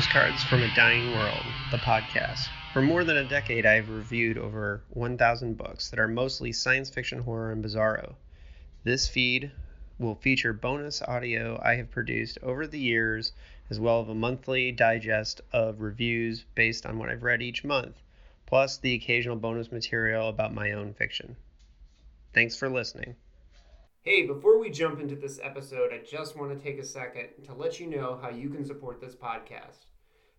Postcards from a Dying World, the podcast. For more than a decade, I've reviewed over 1,000 books that are mostly science fiction, horror, and bizarro. This feed will feature bonus audio I have produced over the years, as well as a monthly digest of reviews based on what I've read each month, plus the occasional bonus material about my own fiction. Thanks for listening. Hey, before we jump into this episode, I just want to take a second to let you know how you can support this podcast.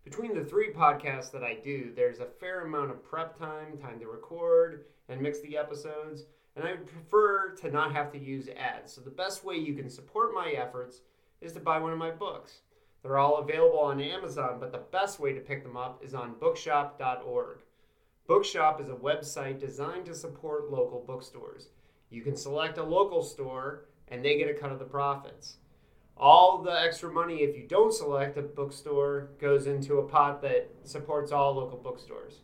Between the three podcasts that I do, there's a fair amount of prep time, time to record and mix the episodes, and I prefer to not have to use ads. So the best way you can support my efforts is to buy one of my books. They're all available on Amazon, but the best way to pick them up is on bookshop.org. Bookshop is a website designed to support local bookstores. You can select a local store and they get a cut of the profits. All the extra money, if you don't select a bookstore, goes into a pot that supports all local bookstores.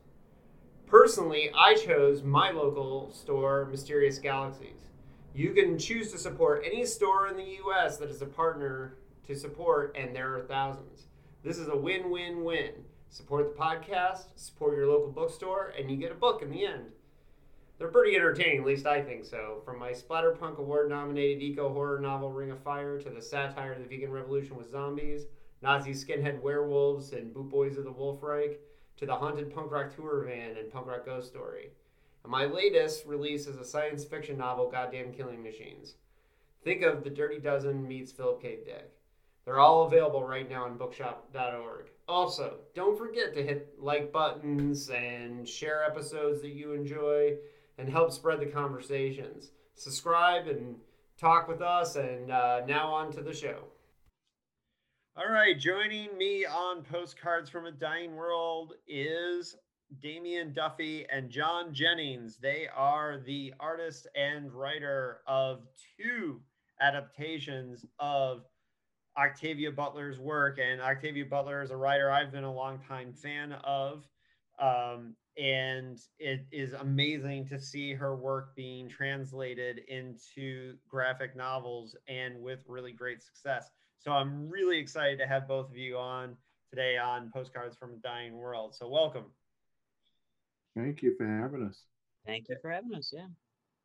Personally, I chose my local store, Mysterious Galaxies. You can choose to support any store in the US that is a partner to support, and there are thousands. This is a win win win. Support the podcast, support your local bookstore, and you get a book in the end they're pretty entertaining, at least I think so. From my Splatterpunk Award nominated eco horror novel Ring of Fire to the satire of the vegan revolution with zombies, Nazi skinhead werewolves, and boot boys of the Wolf Reich, to the haunted punk rock tour van and punk rock ghost story. And my latest release is a science fiction novel, Goddamn Killing Machines. Think of The Dirty Dozen meets Philip K. Dick. They're all available right now on bookshop.org. Also, don't forget to hit like buttons and share episodes that you enjoy and help spread the conversations. Subscribe and talk with us. And uh, now on to the show. All right, joining me on Postcards from a Dying World is Damian Duffy and John Jennings. They are the artist and writer of two adaptations of Octavia Butler's work. And Octavia Butler is a writer I've been a long time fan of. Um, and it is amazing to see her work being translated into graphic novels and with really great success. So I'm really excited to have both of you on today on Postcards from a Dying World. So welcome. Thank you for having us. Thank you for having us. Yeah.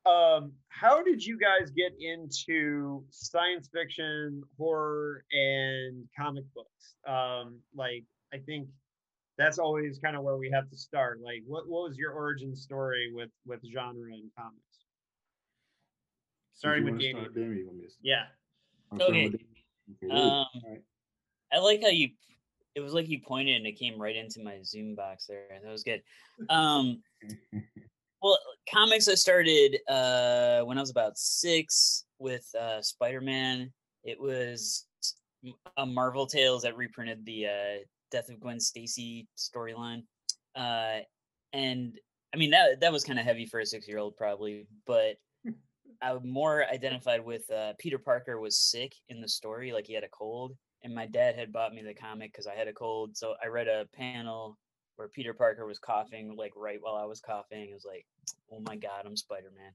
Um, how did you guys get into science fiction, horror, and comic books? Um, like, I think that's always kind of where we have to start. Like, what, what was your origin story with with genre and comics? Starting with Damian. Damian yeah. Okay. okay. Um, right. I like how you. It was like you pointed and it came right into my Zoom box there. That was good. Um, well, comics I started uh, when I was about six with uh, Spider Man. It was a Marvel Tales that reprinted the uh, death of Gwen Stacy storyline. Uh, and I mean that that was kind of heavy for a six year old probably, but I more identified with uh, Peter Parker was sick in the story, like he had a cold, and my dad had bought me the comic because I had a cold. So I read a panel where Peter Parker was coughing, like right while I was coughing. It was like, oh my god, I'm Spider Man.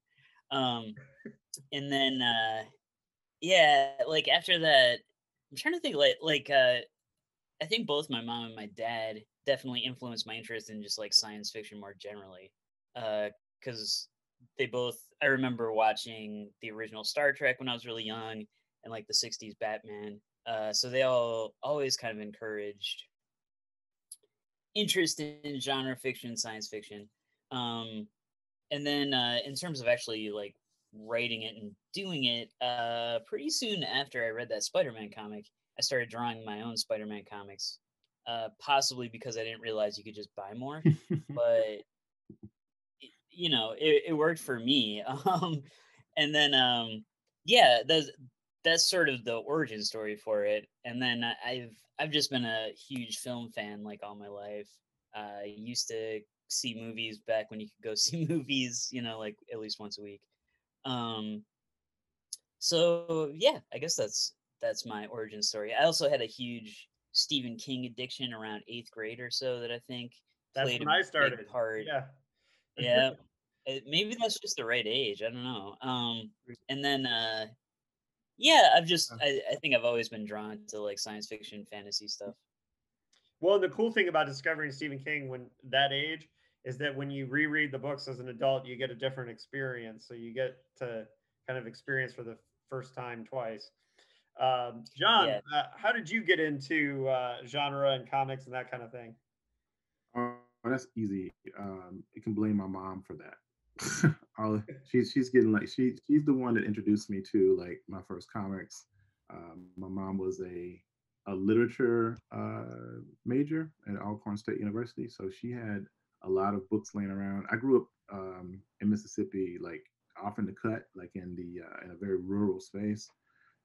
Um, and then uh, yeah, like after that, I'm trying to think like like uh, I think both my mom and my dad definitely influenced my interest in just like science fiction more generally. Because uh, they both, I remember watching the original Star Trek when I was really young and like the 60s Batman. Uh, so they all always kind of encouraged interest in genre fiction, science fiction. Um, and then uh, in terms of actually like writing it and doing it, uh, pretty soon after I read that Spider Man comic, I started drawing my own Spider-Man comics, uh, possibly because I didn't realize you could just buy more, but you know, it, it worked for me. Um, and then, um, yeah, that's that's sort of the origin story for it. And then I've I've just been a huge film fan like all my life. I used to see movies back when you could go see movies, you know, like at least once a week. Um, so yeah, I guess that's that's my origin story. I also had a huge Stephen King addiction around eighth grade or so that I think that's played when I started. Part. Yeah, yeah. Maybe that's just the right age. I don't know. Um, and then, uh, yeah, I've just I, I think I've always been drawn to like science fiction, fantasy stuff. Well, the cool thing about discovering Stephen King when that age is that when you reread the books as an adult, you get a different experience. So you get to kind of experience for the first time twice. Um, John, yeah. uh, how did you get into uh, genre and comics and that kind of thing? Oh, that's easy. Um, you can blame my mom for that. she's she's getting like she she's the one that introduced me to like my first comics. Um, my mom was a a literature uh, major at Alcorn State University, so she had a lot of books laying around. I grew up um, in Mississippi, like off in the cut, like in the uh, in a very rural space.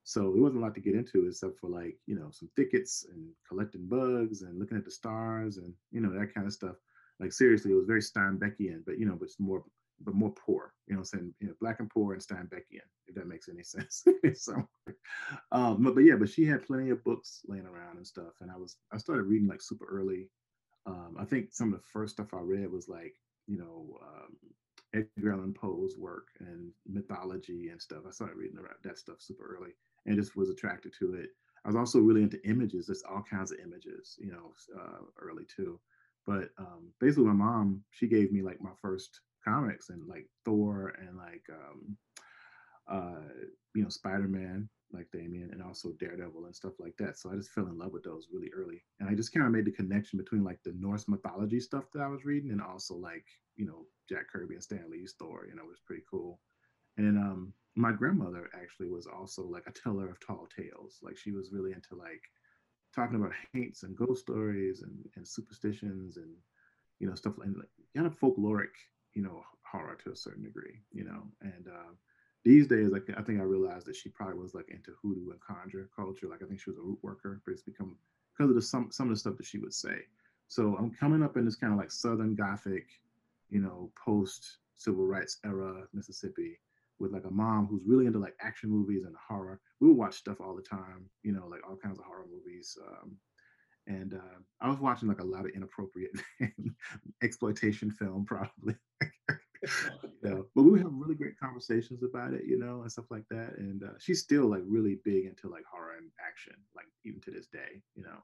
So it wasn't a lot to get into except for like you know some thickets and collecting bugs and looking at the stars and you know that kind of stuff. Like seriously, it was very Steinbeckian, but you know, but it's more but more poor. You know, I'm saying you know, black and poor and Steinbeckian, if that makes any sense. so, um, but, but yeah, but she had plenty of books laying around and stuff, and I was I started reading like super early. Um, I think some of the first stuff I read was like you know um, Edgar Allan Poe's work and mythology and stuff. I started reading that stuff super early and just was attracted to it. I was also really into images. There's all kinds of images, you know, uh, early too. But um, basically, my mom she gave me like my first comics and like Thor and like um, uh, you know Spider Man, like Damian, and also Daredevil and stuff like that. So I just fell in love with those really early, and I just kind of made the connection between like the Norse mythology stuff that I was reading, and also like you know Jack Kirby and Stan Lee's Thor. You know, it was pretty cool. And um, my grandmother actually was also like a teller of tall tales. Like she was really into like talking about haints and ghost stories and, and superstitions and you know stuff like kind of folkloric you know horror to a certain degree you know? And uh, these days like i think i realized that she probably was like into hoodoo and conjure culture. Like i think she was a root worker but it's become because of the some some of the stuff that she would say. So i'm coming up in this kind of like southern gothic you know post civil rights era mississippi with like a mom who's really into like action movies and horror we would watch stuff all the time you know like all kinds of horror movies um, and uh, I was watching like a lot of inappropriate exploitation film, probably. you know, but we would have really great conversations about it, you know, and stuff like that. And uh, she's still like really big into like horror and action, like even to this day, you know.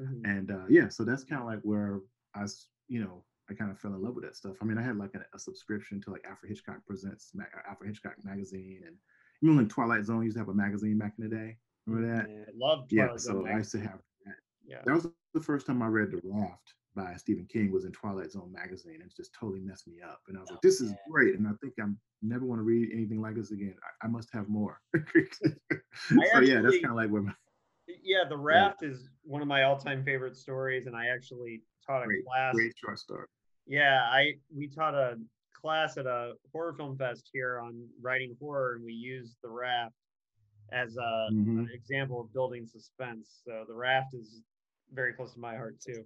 Mm-hmm. And uh, yeah, so that's kind of like where I, you know, I kind of fell in love with that stuff. I mean, I had like a, a subscription to like Alfred Hitchcock Presents, uh, Alfred Hitchcock magazine, and you know, like Twilight Zone used to have a magazine back in the day. Remember that? Yeah, I loved Twilight yeah, so I used to have yeah. That was the first time I read The Raft by Stephen King was in Twilight Zone magazine and it just totally messed me up. And I was like, this is great. And I think I'm never want to read anything like this again. I, I must have more. so actually, yeah, that's kind of like where my yeah, The Raft yeah. is one of my all-time favorite stories, and I actually taught a great, class. Great short story. Yeah, I we taught a class at a horror film fest here on writing horror, and we used The Raft as a, mm-hmm. an example of building suspense. So The Raft is very close to my heart too.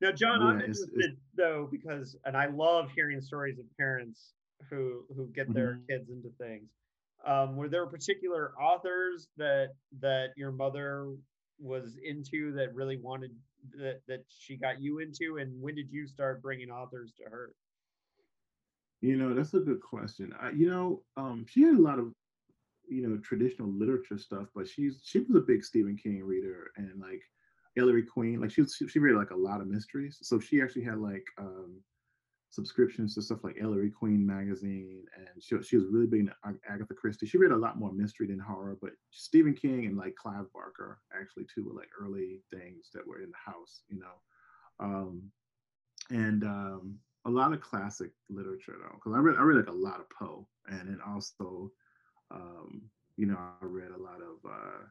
Now, John, yeah, I'm interested it's, it's, though because, and I love hearing stories of parents who who get their mm-hmm. kids into things. Um, were there particular authors that that your mother was into that really wanted that that she got you into, and when did you start bringing authors to her? You know, that's a good question. I, you know, um, she had a lot of you know traditional literature stuff, but she's she was a big Stephen King reader, and like Ellery Queen. Like she, she read like a lot of mysteries. So she actually had like um, subscriptions to stuff like Ellery Queen magazine, and she, she was really big into Agatha Christie. She read a lot more mystery than horror, but Stephen King and like Clive Barker actually too were like early things that were in the house, you know. Um, and um, a lot of classic literature though, because I read I read like a lot of Poe, and then also, um, you know, I read a lot of uh,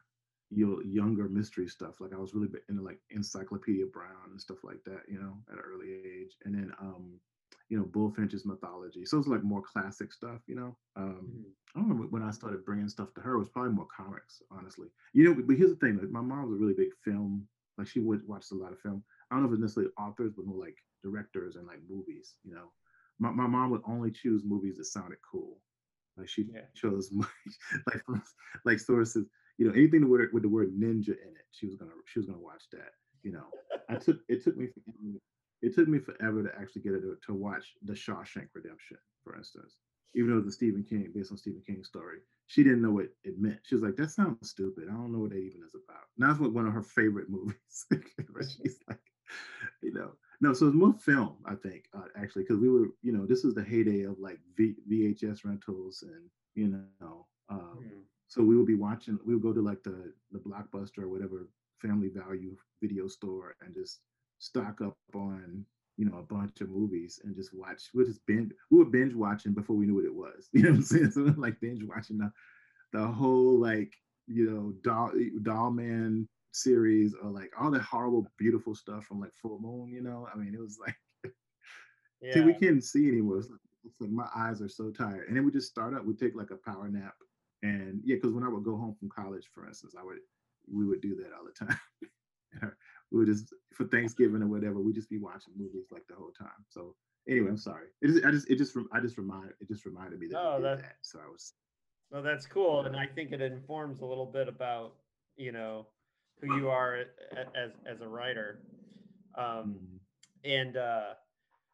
your younger mystery stuff. Like I was really into like Encyclopedia Brown and stuff like that, you know, at an early age. And then, um, you know, Bulfinch's mythology. So it's like more classic stuff, you know. Um, mm-hmm. I don't remember when I started bringing stuff to her. It was probably more comics, honestly. You know, but here's the thing: like my mom was a really big film. Like she would watch a lot of film. I don't know if it's necessarily authors, but more like directors and like movies. You know, my my mom would only choose movies that sounded cool. Like she yeah. chose like like sources you know, anything with, with the word ninja in it, she was gonna she was gonna watch that. You know, I took it took me it took me forever to actually get to, to watch The Shawshank Redemption, for instance. Even though it's a Stephen King, based on Stephen King's story, she didn't know what it meant. She was like, "That sounds stupid. I don't know what that even is about." Now it's one of her favorite movies. she's like, you know, no, so it's more film, I think, uh, actually, because we were, you know, this is the heyday of like v- VHS rentals and you know, um, mm. so we would be watching. We would go to like the the blockbuster or whatever family value video store and just stock up on you know a bunch of movies and just watch. We'll just binge. We were binge watching before we knew what it was. You know what I'm saying? So like binge watching the the whole like you know doll doll man series or like all the horrible beautiful stuff from like full moon you know i mean it was like yeah. we can't see anymore it's like, it's like my eyes are so tired and then we just start up we take like a power nap and yeah because when i would go home from college for instance i would we would do that all the time we would just for thanksgiving or whatever we just be watching movies like the whole time so anyway i'm sorry it just i just it just i just reminded it just reminded me that, oh, that so i was well, that's cool, and I think it informs a little bit about you know who you are as as a writer. Um, mm-hmm. and uh,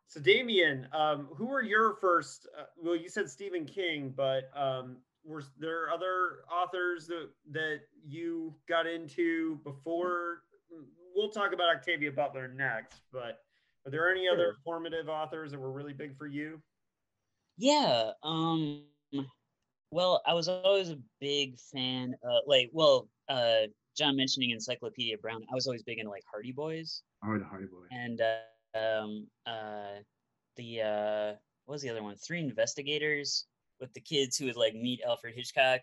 so, Damian, um, who were your first? Uh, well, you said Stephen King, but um, were there other authors that that you got into before? We'll talk about Octavia Butler next, but are there any other formative authors that were really big for you? Yeah. Um, well, I was always a big fan. Uh, like, well, uh, John mentioning Encyclopedia Brown, I was always big into like Hardy Boys. Oh, the Hardy Boys. And uh, um, uh, the uh, what was the other one? Three Investigators with the kids who would like meet Alfred Hitchcock,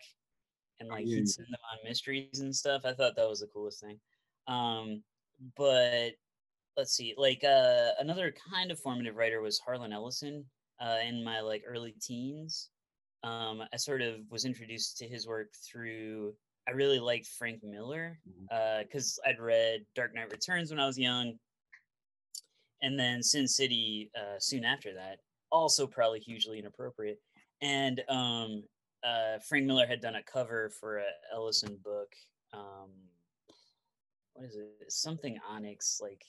and like yeah. he'd send them on mysteries and stuff. I thought that was the coolest thing. Um, but let's see, like uh, another kind of formative writer was Harlan Ellison. Uh, in my like early teens, um, I sort of was introduced to his work through. I really liked Frank Miller because mm-hmm. uh, I'd read Dark Knight Returns when I was young, and then Sin City uh, soon after that. Also, probably hugely inappropriate. And um, uh, Frank Miller had done a cover for a Ellison book. Um, what is it? Something Onyx, like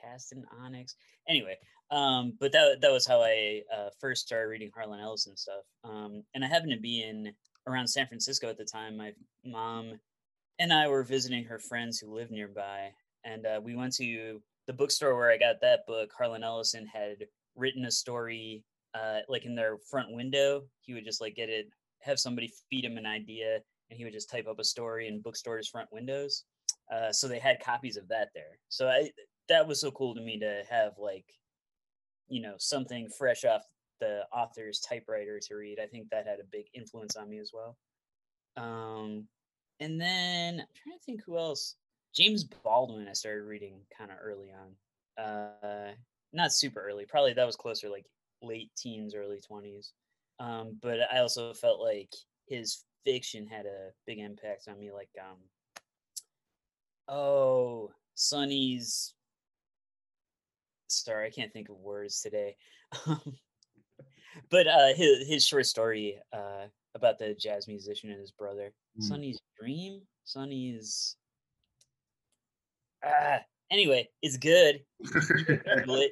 cast in Onyx. Anyway, um, but that that was how I uh, first started reading Harlan Ellison stuff. Um, and I happened to be in around San Francisco at the time. My mom and I were visiting her friends who lived nearby, and uh, we went to the bookstore where I got that book. Harlan Ellison had written a story, uh, like in their front window. He would just like get it, have somebody feed him an idea, and he would just type up a story in bookstores' front windows. Uh, so they had copies of that there. So I that was so cool to me to have like you know something fresh off the author's typewriter to read. I think that had a big influence on me as well. Um and then i'm trying to think who else. James baldwin i started reading kind of early on. Uh not super early probably that was closer like late teens early 20s um but i also felt like his fiction had a big impact on me like um oh sonny's sorry, I can't think of words today. but uh, his his short story uh, about the jazz musician and his brother, mm. Sonny's Dream. Sonny's ah. Anyway, it's good.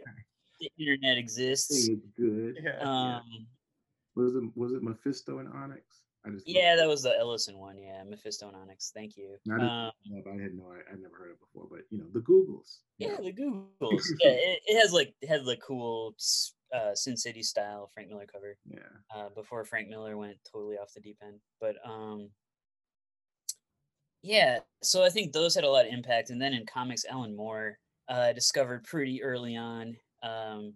The internet exists. It's good. Um, was it was it Mephisto and Onyx? I just yeah, that was the Ellison one. Yeah, Mephisto and Onyx. Thank you. I, um, I had no, I, I never heard it before, but you know the Googles. Yeah, the Googles. yeah, it, it, has like it has the cool uh, Sin City style Frank Miller cover. Yeah. Uh, before Frank Miller went totally off the deep end, but um, yeah. So I think those had a lot of impact, and then in comics, Alan Moore uh, discovered pretty early on. Um,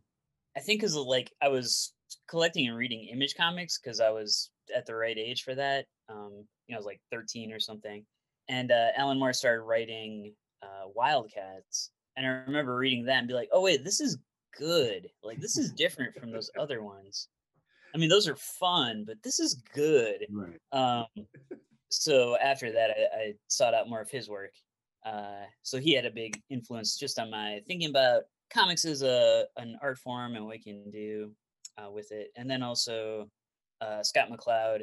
I think because like I was collecting and reading image comics because I was at the right age for that. Um, you know, I was like 13 or something. And uh, Alan Moore started writing uh, Wildcats. And I remember reading that and be like, oh, wait, this is good. Like, this is different from those other ones. I mean, those are fun, but this is good. Right. Um, so after that, I, I, sought out more of his work. Uh, so he had a big influence just on my thinking about comics as a an art form and what we can do uh, with it. And then also uh, Scott McCloud.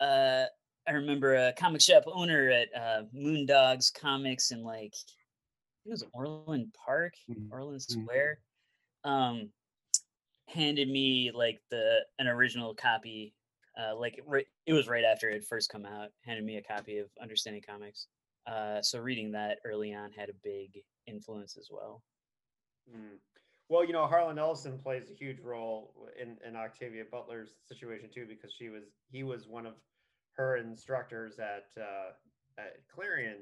Uh, I remember a comic shop owner at uh, Moondogs Comics in like it was Orland Park, mm-hmm. Orland mm-hmm. Square. Um, handed me like the an original copy. Uh, like right, it was right after it had first come out. Handed me a copy of Understanding Comics. Uh, so reading that early on had a big influence as well. Mm. Well, you know, Harlan Ellison plays a huge role in, in Octavia Butler's situation too, because she was he was one of her instructors at uh, at Clarion,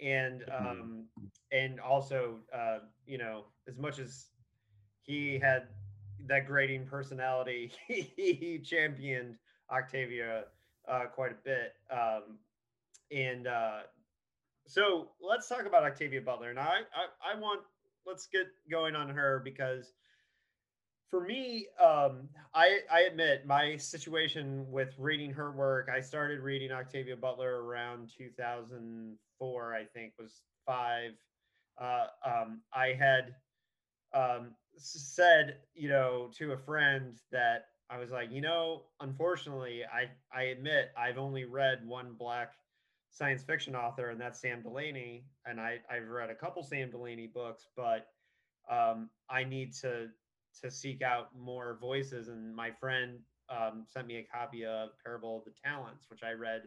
and mm-hmm. um, and also uh, you know as much as he had that grading personality, he, championed Octavia uh, quite a bit, um, and uh, so let's talk about Octavia Butler. Now, I, I, I want let's get going on her because for me, um, I, I admit my situation with reading her work, I started reading Octavia Butler around 2004, I think was five. Uh, um, I had um, said, you know, to a friend that I was like, you know, unfortunately, I, I admit I've only read one black science fiction author, and that's Sam Delany. And I, I've read a couple Sam Delany books, but um, I need to to seek out more voices. And my friend um, sent me a copy of Parable of the Talents, which I read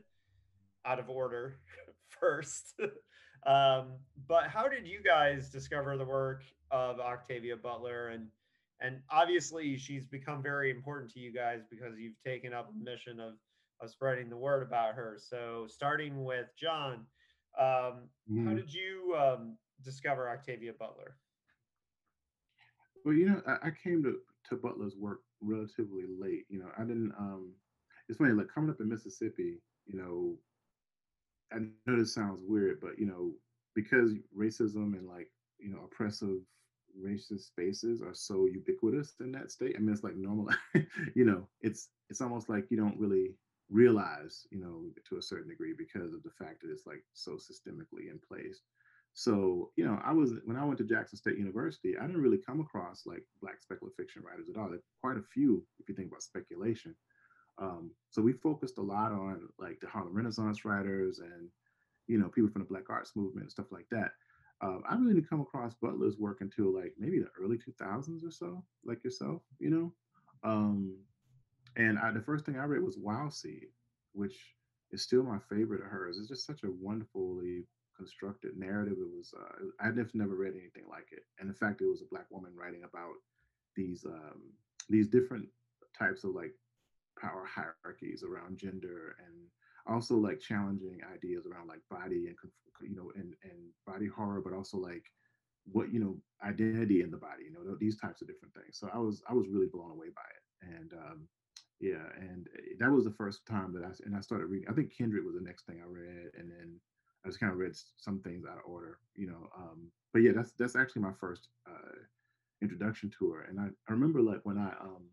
out of order first. um, but how did you guys discover the work of Octavia Butler? And and obviously she's become very important to you guys because you've taken up a mission of of spreading the word about her. So starting with John, um, mm. how did you um, discover Octavia Butler? Well, you know, I, I, came to, to Butler's work relatively late. You know, I didn't. Um, it's funny, like coming up in Mississippi. You know, I know this sounds weird, but you know, because racism and like you know oppressive racist spaces are so ubiquitous in that state. I mean, it's like normal. you know, it's it's almost like you don't really realize, you know, to a certain degree because of the fact that it's like so systemically in place. So, you know, I was when I went to Jackson State University, I didn't really come across like black speculative fiction writers at all. There quite a few, if you think about speculation. Um, so we focused a lot on like the Harlem Renaissance writers and you know people from the Black Arts movement and stuff like that. Um, I really didn't come across Butler's work until like maybe the early 2000s or so, like yourself, you know. Um, and I, the first thing I read was Wild Seed, which is still my favorite of hers. It's just such a wonderfully constructed narrative. It was uh, I've never read anything like it, and in fact, it was a black woman writing about these um, these different types of like power hierarchies around gender and also like challenging ideas around like body and you know and and body horror, but also like what you know identity in the body, you know these types of different things. So I was I was really blown away by it, and um, yeah, and eh, that was the first time that I and I started reading. I think Kindred was the next thing I read, and then I just kind of read some things out of order, you know. Um, but yeah, that's that's actually my first uh, introduction to her. And I, I remember like when I um,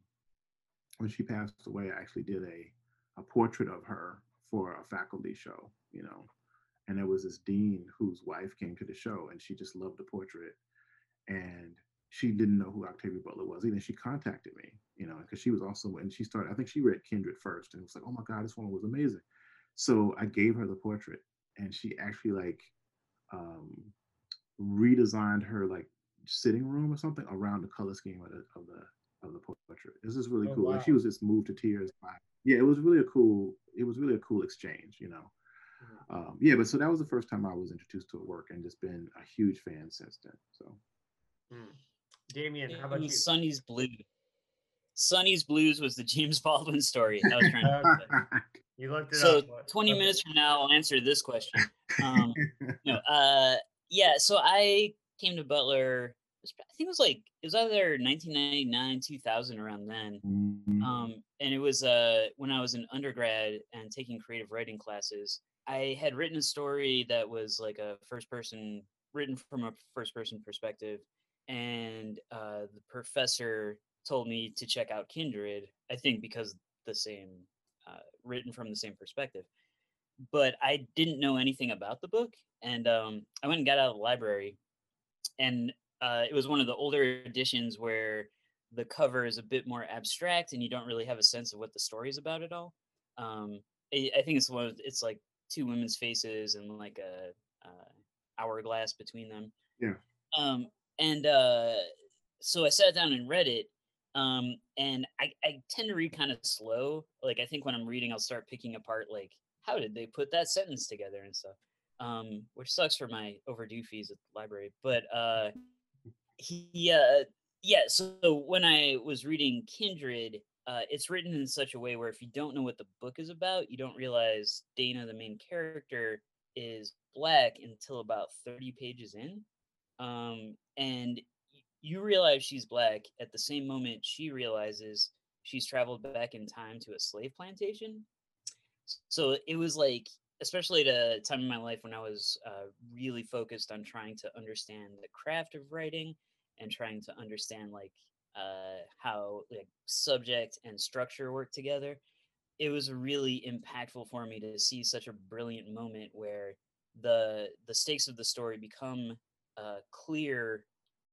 when she passed away, I actually did a a portrait of her for a faculty show, you know. And there was this dean whose wife came to the show, and she just loved the portrait, and she didn't know who Octavia Butler was. Even she contacted me, you know, because she was also and she started. I think she read Kindred first, and was like, oh my god, this one was amazing. So I gave her the portrait, and she actually like um, redesigned her like sitting room or something around the color scheme of the of the of the portrait. This is really oh, cool. Wow. She was just moved to tears by. Yeah, it was really a cool. It was really a cool exchange, you know. Mm-hmm. Um, yeah, but so that was the first time I was introduced to her work, and just been a huge fan since then. So, mm. Damian, how about you? Sonny's Blue. Sonny's Blues was the James Baldwin story. I was trying to. You looked it so up. So 20 minutes from now, I'll answer this question. Um, no, uh, yeah. So I came to Butler. I think it was like it was either 1999, 2000, around then. Mm-hmm. Um, and it was uh, when I was an undergrad and taking creative writing classes. I had written a story that was like a first person, written from a first person perspective, and uh, the professor told me to check out Kindred. I think because the same uh, written from the same perspective. But I didn't know anything about the book, and um, I went and got out of the library, and uh, it was one of the older editions where the cover is a bit more abstract, and you don't really have a sense of what the story is about at all. Um, I, I, think it's one. Of, it's like two women's faces and like a uh, hourglass between them. Yeah. Um, and uh, so I sat down and read it, um, and I, I tend to read kind of slow. Like I think when I'm reading, I'll start picking apart like how did they put that sentence together and stuff. Um, which sucks for my overdue fees at the library. But uh, he uh yeah so when i was reading kindred uh it's written in such a way where if you don't know what the book is about you don't realize dana the main character is black until about 30 pages in um and you realize she's black at the same moment she realizes she's traveled back in time to a slave plantation. So it was like especially at a time in my life when i was uh, really focused on trying to understand the craft of writing and trying to understand like uh, how like subject and structure work together it was really impactful for me to see such a brilliant moment where the the stakes of the story become uh, clear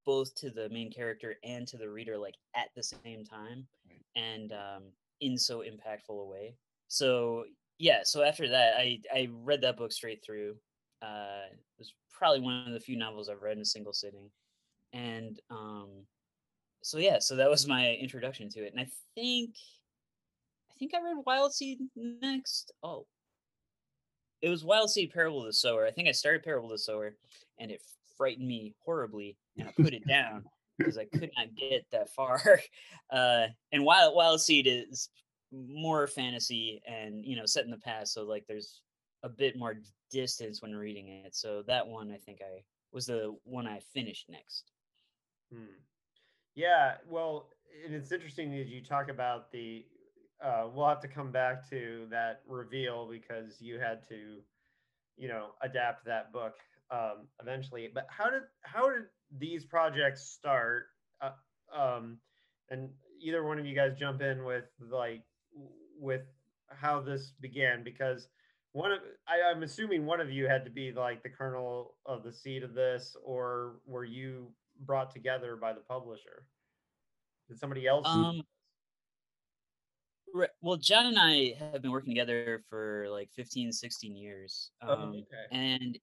both to the main character and to the reader like at the same time right. and um, in so impactful a way. So yeah so after that i i read that book straight through. Uh it was probably one of the few novels i've read in a single sitting. And um so yeah so that was my introduction to it. And i think i think i read wild seed next. Oh. It was wild seed parable of the sower. I think i started parable of the sower and it frightened me horribly and i put it down because i could not get that far uh and wild wild seed is more fantasy and you know set in the past so like there's a bit more distance when reading it so that one i think i was the one i finished next Hmm. Yeah, well, and it's interesting that you talk about the. Uh, we'll have to come back to that reveal because you had to, you know, adapt that book um, eventually. But how did how did these projects start? Uh, um, and either one of you guys jump in with like with how this began because one of I, I'm assuming one of you had to be like the kernel of the seed of this, or were you brought together by the publisher? Did somebody else? Um, well, John and I have been working together for like 15, 16 years. Oh, um, okay. And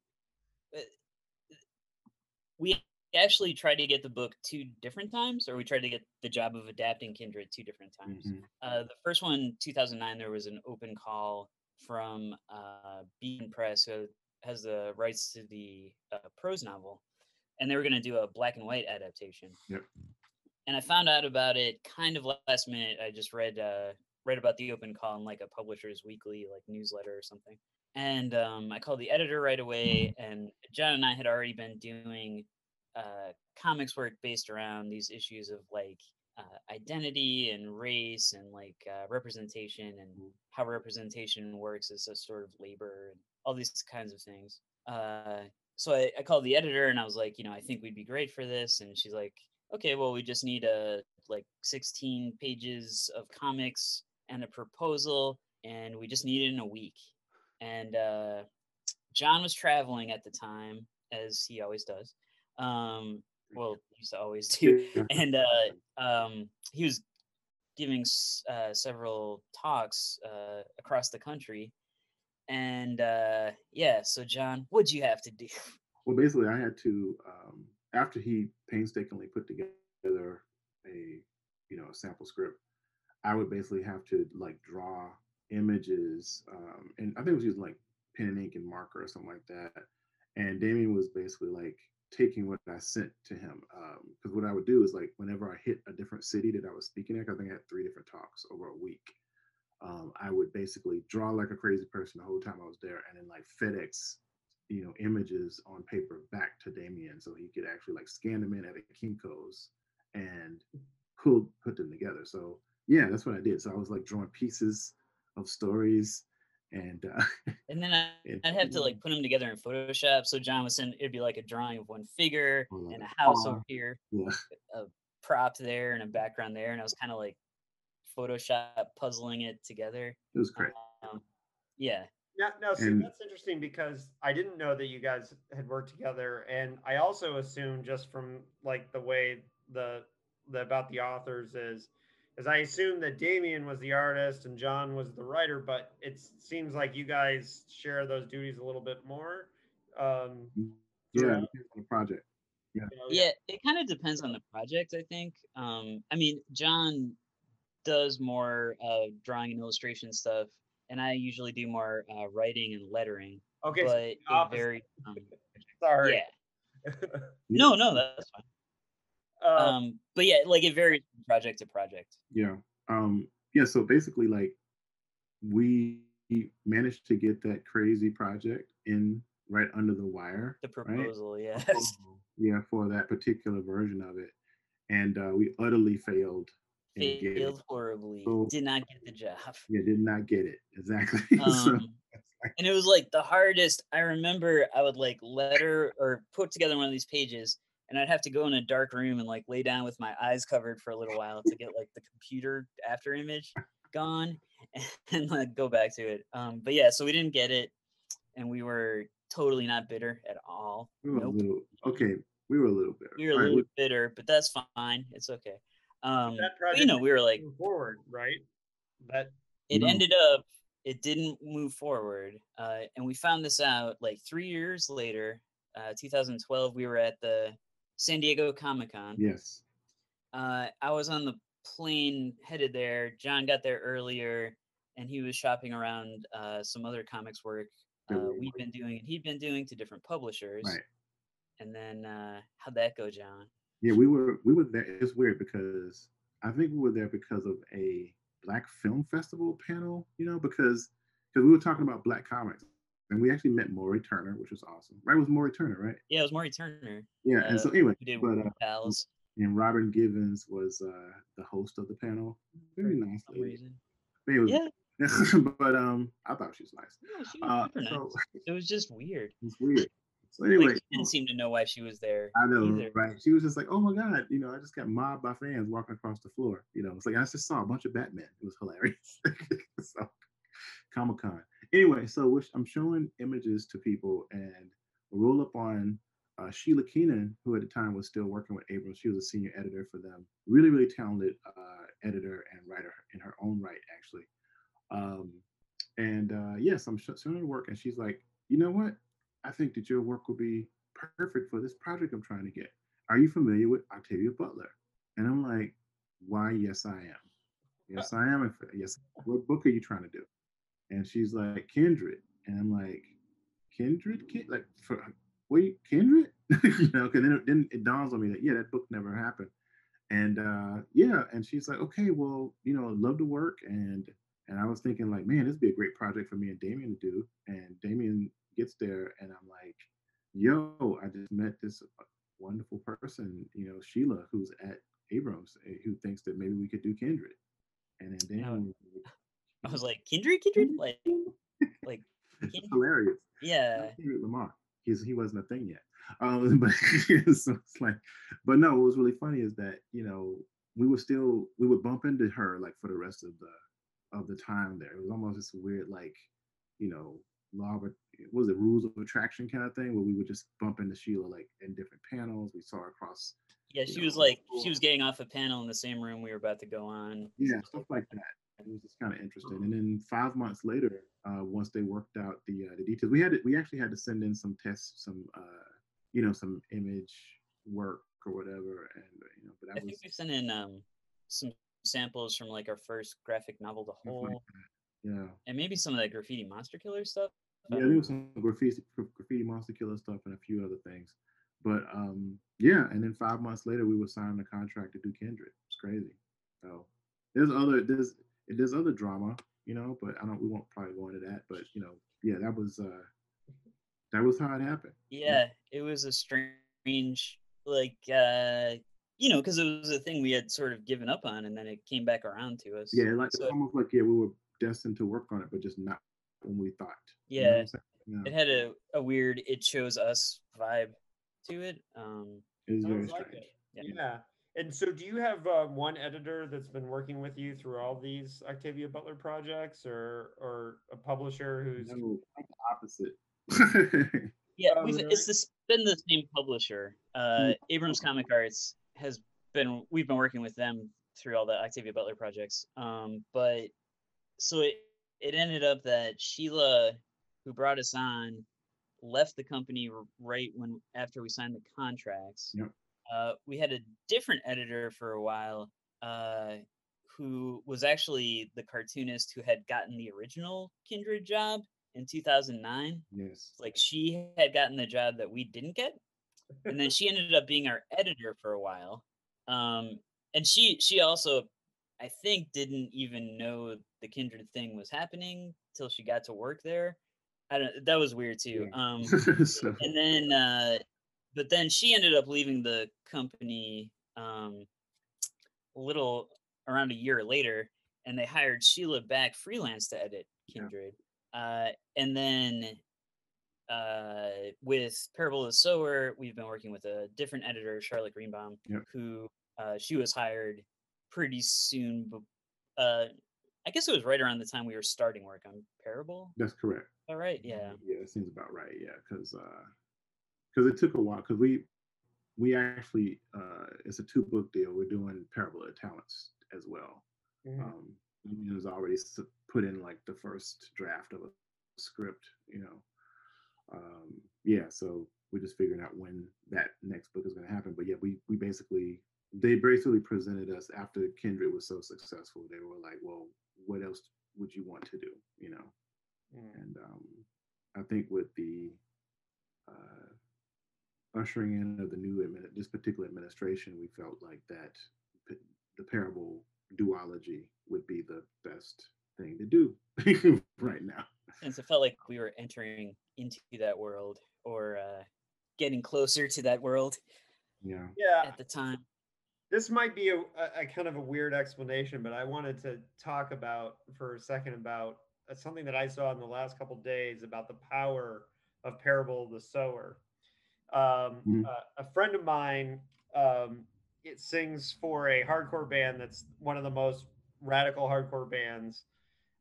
we actually tried to get the book two different times, or we tried to get the job of adapting Kindred two different times. Mm-hmm. Uh, the first one, 2009, there was an open call from uh, Beacon Press, who has the rights to the uh, prose novel and they were going to do a black and white adaptation. Yep. And I found out about it kind of last minute. I just read uh, read about the open call in like a publisher's weekly like newsletter or something. And um, I called the editor right away. And John and I had already been doing uh, comics work based around these issues of like uh, identity and race and like uh, representation and mm-hmm. how representation works as a sort of labor and all these kinds of things. Uh, so I, I called the editor and I was like, you know, I think we'd be great for this. And she's like, okay, well, we just need a like 16 pages of comics and a proposal, and we just need it in a week. And uh, John was traveling at the time, as he always does. Um, well, he used to always do. And uh, um, he was giving uh, several talks uh, across the country and uh, yeah, so John, what'd you have to do? Well, basically, I had to um, after he painstakingly put together a you know a sample script. I would basically have to like draw images, um, and I think it was using like pen and ink and marker or something like that. And Damian was basically like taking what I sent to him. Because um, what I would do is like whenever I hit a different city that I was speaking at, I think I had three different talks over a week um, I would basically draw like a crazy person the whole time I was there, and then like FedEx, you know, images on paper back to Damian, so he could actually like scan them in at a Kinko's and pull put them together. So yeah, that's what I did. So I was like drawing pieces of stories and uh, and then I, would have to like put them together in Photoshop. So John was saying it'd be like a drawing of one figure like and a house over here, yeah. a prop there and a background there, and I was kind of like Photoshop puzzling it together. It was great. Um, yeah. Now, now see, and, that's interesting because I didn't know that you guys had worked together, and I also assumed just from like the way the the about the authors is, is I assumed that Damian was the artist and John was the writer, but it seems like you guys share those duties a little bit more. Um, yeah, on the project. Yeah. yeah, it kind of depends on the project. I think. Um, I mean, John does more uh, drawing and illustration stuff, and I usually do more uh, writing and lettering. Okay, but so it very um, sorry. Yeah. no, no, that's fine. Uh, um, but yeah, like it varies from project to project. Yeah. Um, yeah. So basically, like we managed to get that crazy project in right under the wire. The proposal, right? yes. Yeah, for that particular version of it, and uh, we utterly failed. Failed horribly. So, did not get the job. Yeah, did not get it exactly. Um, so, and it was like the hardest. I remember I would like letter or put together one of these pages, and I'd have to go in a dark room and like lay down with my eyes covered for a little while to get like the computer after image gone and like go back to it. Um, but yeah, so we didn't get it, and we were totally not bitter at all. We were nope. a little okay. We were a little bitter. We were a little right. bitter, but that's fine. It's okay. Um, that project you know, we were like forward, right? That it no. ended up it didn't move forward, uh, and we found this out like three years later. Uh, 2012, we were at the San Diego Comic Con. Yes. Uh, I was on the plane headed there. John got there earlier, and he was shopping around uh, some other comics work uh, we've been doing and he'd been doing to different publishers. Right. And then uh, how'd that go, John? Yeah, we were we were there. It's weird because I think we were there because of a Black Film Festival panel. You know, because because we were talking about Black comics. And we actually met Morrie Turner, which was awesome. Right? It was Morrie Turner, right? Yeah, it was Morrie Turner. Yeah, and so uh, anyway, we did but, uh, pals. And Robin Givens was uh, the host of the panel. Very nice lady. Was, yeah, but um, I thought she was nice. No, she was uh, so, nice. It was just weird. It's weird. So anyway, like, didn't seem to know why she was there. I know, either. right? She was just like, "Oh my god," you know. I just got mobbed by fans walking across the floor. You know, it's like I just saw a bunch of Batman. It was hilarious. so, Comic Con. Anyway, so I'm showing images to people, and roll up on uh, Sheila Keenan, who at the time was still working with Abrams. She was a senior editor for them. Really, really talented uh, editor and writer in her own right, actually. Um, and uh, yes, I'm showing her work, and she's like, you know what? I think that your work will be perfect for this project I'm trying to get. Are you familiar with Octavia Butler? And I'm like, why? Yes, I am. Yes, I am. Yes. What book are you trying to do? And she's like, Kindred. And I'm like, Kindred? Kind- like, for wait, Kindred? you know, because then, then it dawns on me that, yeah, that book never happened. And uh, yeah, and she's like, okay, well, you know, love to work. And and I was thinking like, man, this would be a great project for me and Damian to do. And Damian gets there and I'm like, yo, I just met this wonderful person, you know, Sheila, who's at Abrams, eh, who thinks that maybe we could do Kindred. And then Damian, I was like, Kindred, Kindred, like, like Kindred? hilarious. Yeah, Kendrick Lamar. He's he wasn't a thing yet. Um, but so it's like, but no, what was really funny is that you know we were still we would bump into her like for the rest of the of the time there. It was almost this weird, like, you know, law of was it rules of attraction kind of thing where we would just bump into Sheila like in different panels. We saw her across. Yeah, she know, was like she was getting off a panel in the same room we were about to go on. Yeah, stuff like that. It was just kind of interesting. And then five months later, uh, once they worked out the uh, the details, we had to, we actually had to send in some tests, some uh, you know, some image work or whatever, and you know, but I was, think we sent in um, some samples from like our first graphic novel, The Hole. Like yeah. And maybe some of that graffiti monster killer stuff. Yeah, there was some graffiti graffiti monster killer stuff and a few other things. But um yeah, and then five months later we were signing a contract to do Kindred. It's crazy. So there's other there's there's other drama, you know, but I don't we won't probably go into that. But you know, yeah, that was uh that was how it happened. Yeah, it was a strange like uh you know, because it was a thing we had sort of given up on, and then it came back around to us. Yeah, like so, almost like yeah, we were destined to work on it, but just not when we thought. Yeah, you know it had a, a weird "it shows us" vibe to it. Um, it was very strange. Like yeah. yeah. And so, do you have uh, one editor that's been working with you through all these Octavia Butler projects, or or a publisher who's no, like the opposite? yeah, oh, really? it's this, been the same publisher, uh, hmm. Abrams Comic Arts has been we've been working with them through all the Octavia Butler projects. Um, but so it it ended up that Sheila, who brought us on, left the company right when after we signed the contracts. Yep. Uh, we had a different editor for a while, uh, who was actually the cartoonist who had gotten the original Kindred job in 2009. Yes. Like she had gotten the job that we didn't get and then she ended up being our editor for a while. Um, and she she also, I think, didn't even know the kindred thing was happening till she got to work there. I don't. That was weird too. Um, so. and then, uh, but then she ended up leaving the company um, a little around a year later, and they hired Sheila back freelance to edit Kindred. Yeah. Uh, and then uh, with Parable of the Sower, we've been working with a different editor, Charlotte Greenbaum, who uh, she was hired pretty soon. Uh, I guess it was right around the time we were starting work on Parable. That's correct. All right. Yeah. Yeah, it seems about right. Yeah, because because it took a while because we we actually uh, it's a two book deal. We're doing Parable of Talents as well. Mm-hmm. Um, it was already put in like the first draft of a script, you know. Um, yeah, so we're just figuring out when that next book is going to happen. But yeah, we we basically they basically presented us after Kindred was so successful. They were like, well, what else would you want to do, you know? Mm. And um, I think with the uh, ushering in of the new admin- this particular administration, we felt like that the parable duology would be the best thing to do right now. Since it felt like we were entering into that world or uh, getting closer to that world. Yeah. Yeah. At the time. This might be a, a kind of a weird explanation, but I wanted to talk about for a second about uh, something that I saw in the last couple days about the power of Parable of the Sower. Um, mm-hmm. uh, a friend of mine um, it sings for a hardcore band that's one of the most radical hardcore bands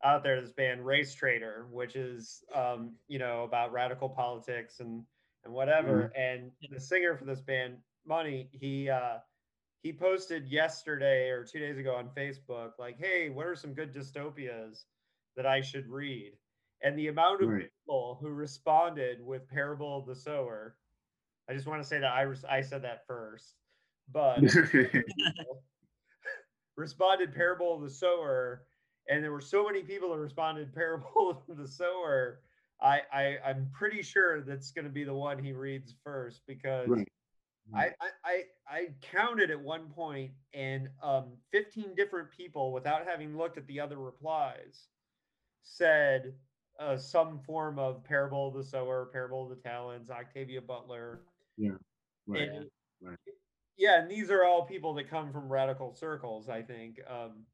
out there. This band Racetraitor, which is um, you know about radical politics and and whatever. Mm-hmm. And the singer for this band, Money, he uh, he posted yesterday or two days ago on Facebook, like, "Hey, what are some good dystopias that I should read?" And the amount of right. people who responded with Parable of the Sower, I just want to say that I I said that first but responded parable of the sower and there were so many people that responded parable of the sower I, I i'm pretty sure that's going to be the one he reads first because right. I, I I counted at one point and um, 15 different people without having looked at the other replies said uh, some form of parable of the sower, parable of the talents, Octavia Butler. Yeah. Right. And right yeah, and these are all people that come from radical circles, I think, um,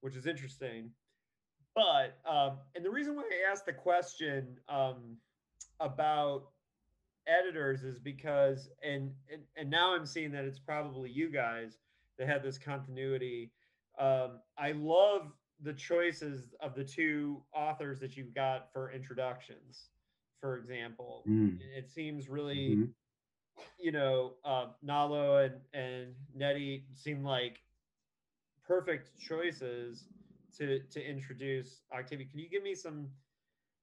which is interesting. But um, and the reason why I asked the question um, about editors is because and, and and now I'm seeing that it's probably you guys that have this continuity. Um, I love the choices of the two authors that you've got for introductions. For example, mm. it seems really mm-hmm you know, uh, Nalo and, and Nnedi seem like perfect choices to to introduce Octavia. Can you give me some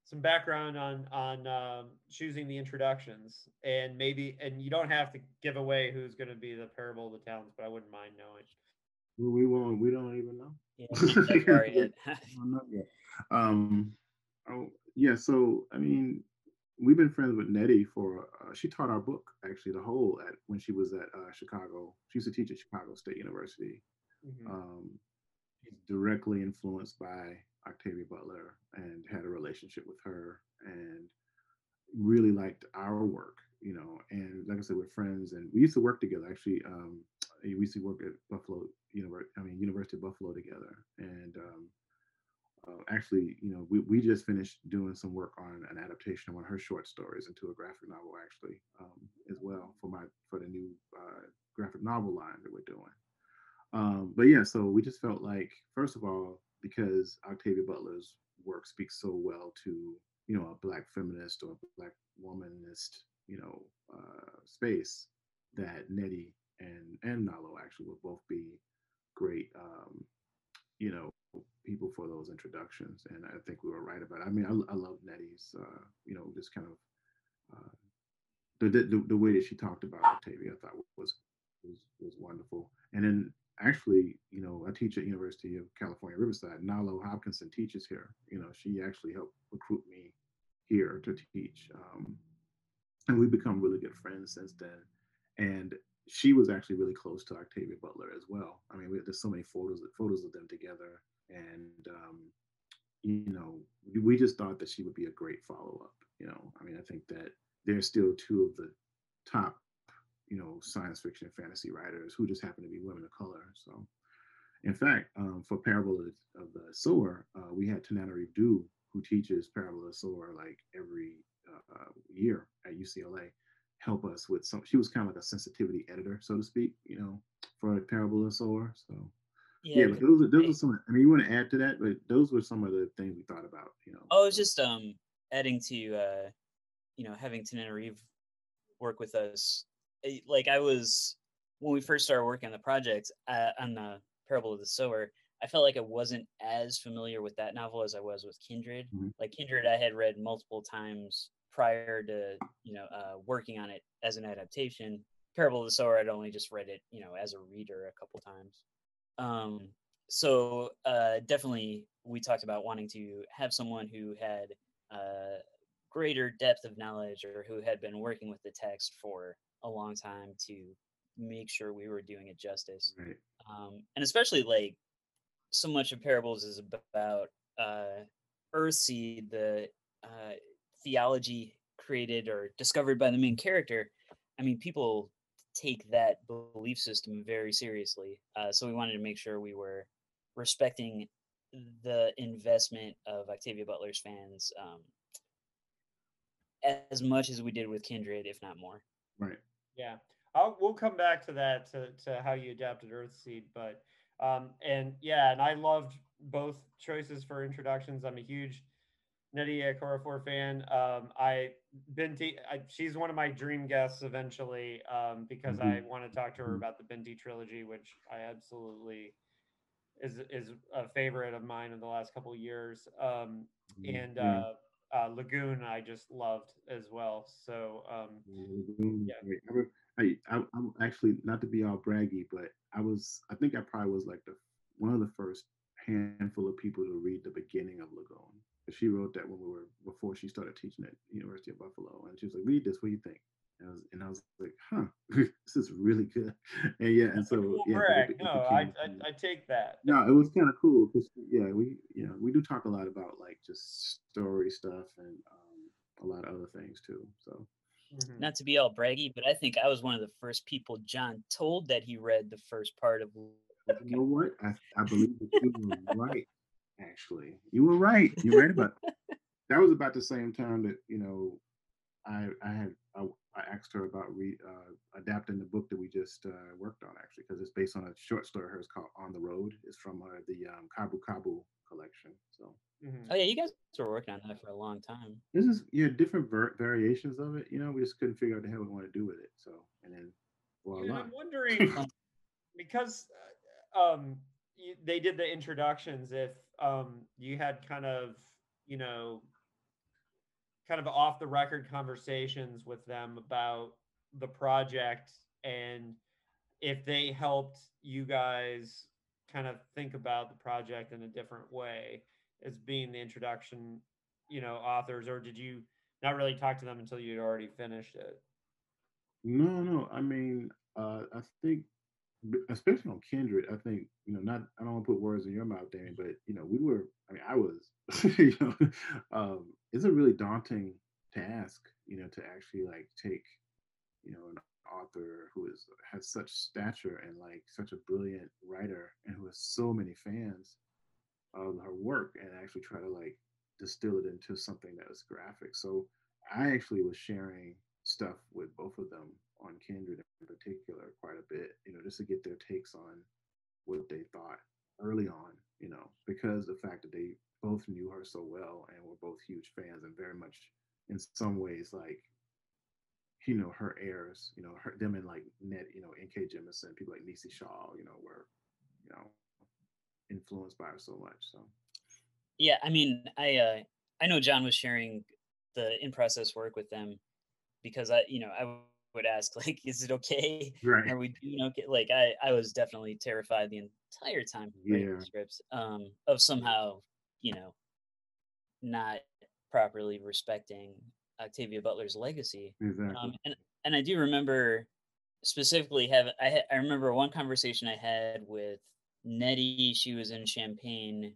some background on on um, choosing the introductions and maybe and you don't have to give away who's going to be the parable of the talents, but I wouldn't mind knowing. We won't. We don't even know. Yeah, not yet. Um. Oh yeah. So I mean, we've been friends with Nnedi for. Uh, she taught our book actually the whole at when she was at uh, Chicago. She used to teach at Chicago State University. Mm-hmm. Um, she's directly influenced by Octavia Butler and had a relationship with her and really liked our work. You know, and like I said, we're friends and we used to work together. Actually, um, we used to work at Buffalo University. I mean, University of Buffalo together, and um, uh, actually, you know, we, we just finished doing some work on an adaptation of one of her short stories into a graphic novel, actually, um, as well for my for the new uh, graphic novel line that we're doing. Um, but yeah, so we just felt like, first of all, because Octavia Butler's work speaks so well to you know a black feminist or black womanist you know uh, space, that Nnedi and and Nalo actually will both be great um, you know people for those introductions, and I think we were right about it. I mean, I, I love Nnedi's, uh, you know, just kind of uh, the, the the way that she talked about Octavia, I thought was was was wonderful. And then actually, you know, I teach at University of California Riverside. Nalo Hopkinson teaches here. You know, she actually helped recruit me here to teach, um, and we've become really good friends since then. And she was actually really close to Octavia Butler as well. I mean, we, there's so many photos photos of them together, and um, you know, we just thought that she would be a great follow up. You know, I mean, I think that they're still two of the top, you know, science fiction and fantasy writers who just happen to be women of color. So, in fact, um, for Parable of the, the Sower, uh, we had Tananarive Due, who teaches Parable of the Sower like every uh, year at UCLA, help us with some. She was kind of like a sensitivity editor, so to speak, you know, for Parable of the Sower. So, yeah, yeah those are those are some. I mean, you want to add to that, but those were some of the things we thought about. You know. Oh, it's just um adding to uh, you know, having Tananarive work with us. Like I was when we first started working on the project uh, on the Parable of the Sower. I felt like I wasn't as familiar with that novel as I was with Kindred. Mm-hmm. Like Kindred, I had read multiple times prior to you know uh, working on it as an adaptation. Parable of the Sower, I'd only just read it, you know, as a reader a couple times. Um, so uh, definitely, we talked about wanting to have someone who had uh, greater depth of knowledge or who had been working with the text for a long time to make sure we were doing it justice. Right. Um, and especially like so much of parables is about uh, Earthseed, the uh, theology created or discovered by the main character. I mean, people take that belief system very seriously. Uh, so we wanted to make sure we were respecting the investment of Octavia Butler's fans um, as much as we did with Kindred, if not more. Right. Yeah. I'll, we'll come back to that to, to how you adapted Earthseed, but um, and yeah, and I loved both choices for introductions. I'm a huge Nnedi Okorafor fan. Um, I Binti, I, she's one of my dream guests eventually um, because mm-hmm. I want to talk to her mm-hmm. about the Binti trilogy, which I absolutely is is a favorite of mine in the last couple years. Um, mm-hmm. and uh, uh, Lagoon, I just loved as well. So um, yeah. I, I, I'm actually not to be all braggy, but I was I think I probably was like the one of the first handful of people to read the beginning of Lagoon she wrote that when we were before she started teaching at University of Buffalo, and she was like, "Read this. What do you think?" And I was, and I was like, "Huh, this is really good." And yeah, and so cool yeah, it, it no, I, I, I take that. No, it was kind of cool because yeah, we you know we do talk a lot about like just story stuff and um, a lot of other things too. So. Mm-hmm. Not to be all braggy, but I think I was one of the first people John told that he read the first part of. You know what? I, I believe that you were right actually. You were right. You were right about that. Was about the same time that you know, I I had I, I asked her about re uh, adapting the book that we just uh, worked on actually because it's based on a short story of hers called On the Road. It's from uh, the um, Kabu Kabu collection. So. Mm-hmm. Oh yeah, you guys were working on that for a long time. This is yeah, different ver- variations of it. You know, we just couldn't figure out the hell we want to do with it. So and then well, Yeah, I'm wondering because uh, um, you, they did the introductions. If um, you had kind of, you know, kind of off the record conversations with them about the project and if they helped you guys kind of think about the project in a different way as being the introduction, you know, authors, or did you not really talk to them until you'd already finished it? No, no. I mean, uh, I think especially on Kindred, I think you know, not I don't want to put words in your mouth, Danny, but you know, we were. I mean, I was. you know, um, it's a really daunting task, you know, to actually like take, you know, an author who is has such stature and like such a brilliant writer and who has so many fans of her work and actually try to like distill it into something that was graphic. So I actually was sharing stuff with both of them on Kindred in particular quite a bit, you know, just to get their takes on what they thought early on, you know, because the fact that they both knew her so well and were both huge fans and very much in some ways like you know her heirs you know her them and like net you know N.K. Jemisin people like Nisi Shawl you know were you know influenced by her so much so yeah i mean i uh i know john was sharing the in process work with them because i you know i would ask like is it okay right are we doing okay like i i was definitely terrified the entire time writing yeah. scripts um of somehow you know not properly respecting octavia butler's legacy exactly. um and and i do remember specifically have I I remember one conversation I had with Nnedi. She was in Champaign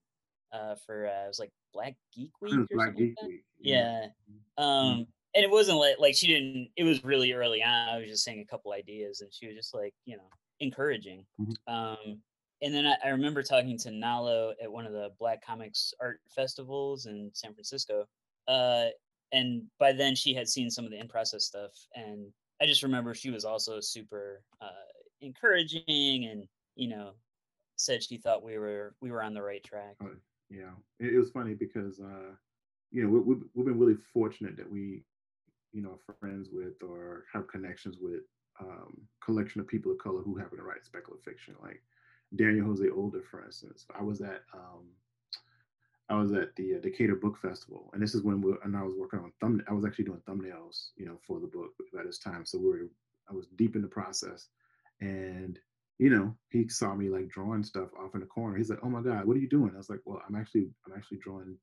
uh, for uh, it was like Black Geek Week or Black something Geek like Week. Yeah. yeah. Um, mm-hmm. And it wasn't like like she didn't. It was really early on. I was just saying a couple ideas, and she was just like you know encouraging. Mm-hmm. Um, and then I, I, remember talking to Nalo at one of the Black Comics art festivals in San Francisco. Uh, and by then she had seen some of the in process stuff, and I just remember she was also super uh, encouraging, and you know, said she thought we were we were on the right track. Yeah, it, it, was funny because uh, you know we, we've been really fortunate that we you know friends with or have connections with um, collection of people of color who happen to write speculative fiction, like Daniel Jose Older, for instance. I was at um, I was at the uh, Decatur Book Festival, and this is when we and I was working on thumb. I was actually doing thumbnails, you know, for the book by this time. So we were I was deep in the process, and you know, he saw me like drawing stuff off in the corner. He's like, "Oh my God, what are you doing?" I was like, "Well, I'm actually I'm actually drawing,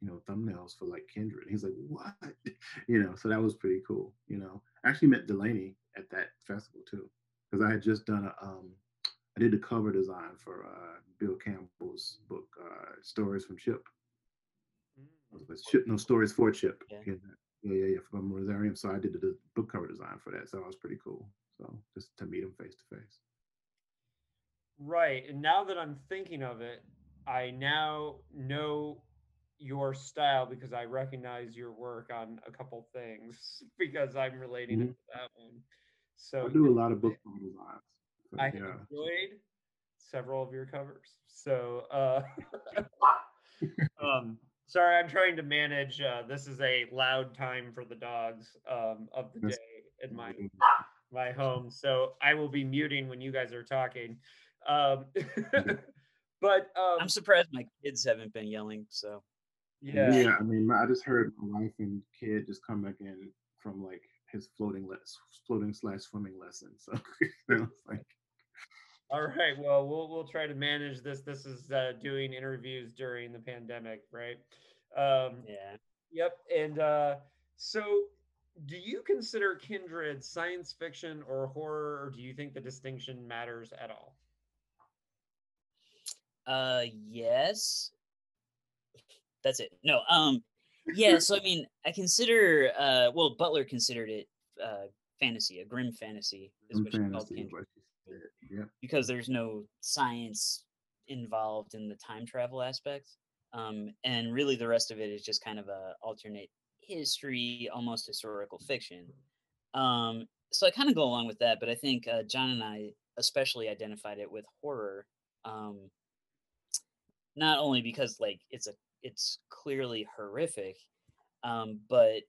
you know, thumbnails for like Kindred." he's like, "What?" You know, so that was pretty cool. You know, I actually met Delany at that festival too, because I had just done a um I did the cover design for uh, Bill Campbell's book, uh, Stories from Chip. Mm. Chip, no stories for Chip. Yeah. yeah, yeah, yeah, from Rosarium. So I did the, the book cover design for that. So that was pretty cool. So just to meet him face to face. Right. And now that I'm thinking of it, I now know your style because I recognize your work on a couple things because I'm relating mm-hmm. it to that one. So I do a lot of book cover designs. I yeah. enjoyed several of your covers. So, uh, um, sorry, I'm trying to manage. Uh, this is a loud time for the dogs um, of the day in my my home, so I will be muting when you guys are talking. Um, but um, I'm surprised my kids haven't been yelling. So, yeah, yeah. I mean, I just heard my wife and kid just come back in from like his floating less floating slash swimming lesson. So, like all right. Well, we'll we'll try to manage this. This is uh, doing interviews during the pandemic, right? Um, yeah. Yep. And uh, so, do you consider Kindred science fiction or horror, or do you think the distinction matters at all? Uh, yes. That's it. No. Um. Yeah. so I mean, I consider. Uh. Well, Butler considered it. Uh, fantasy, a grim fantasy is what she called Kindred yeah. because there's no science involved in the time travel aspect. Um, and really, the rest of it is just kind of a alternate history, almost historical fiction. Um, so I kind of go along with that, but I think uh, John and I especially identified it with horror. Um, not only because like it's a it's clearly horrific, um, but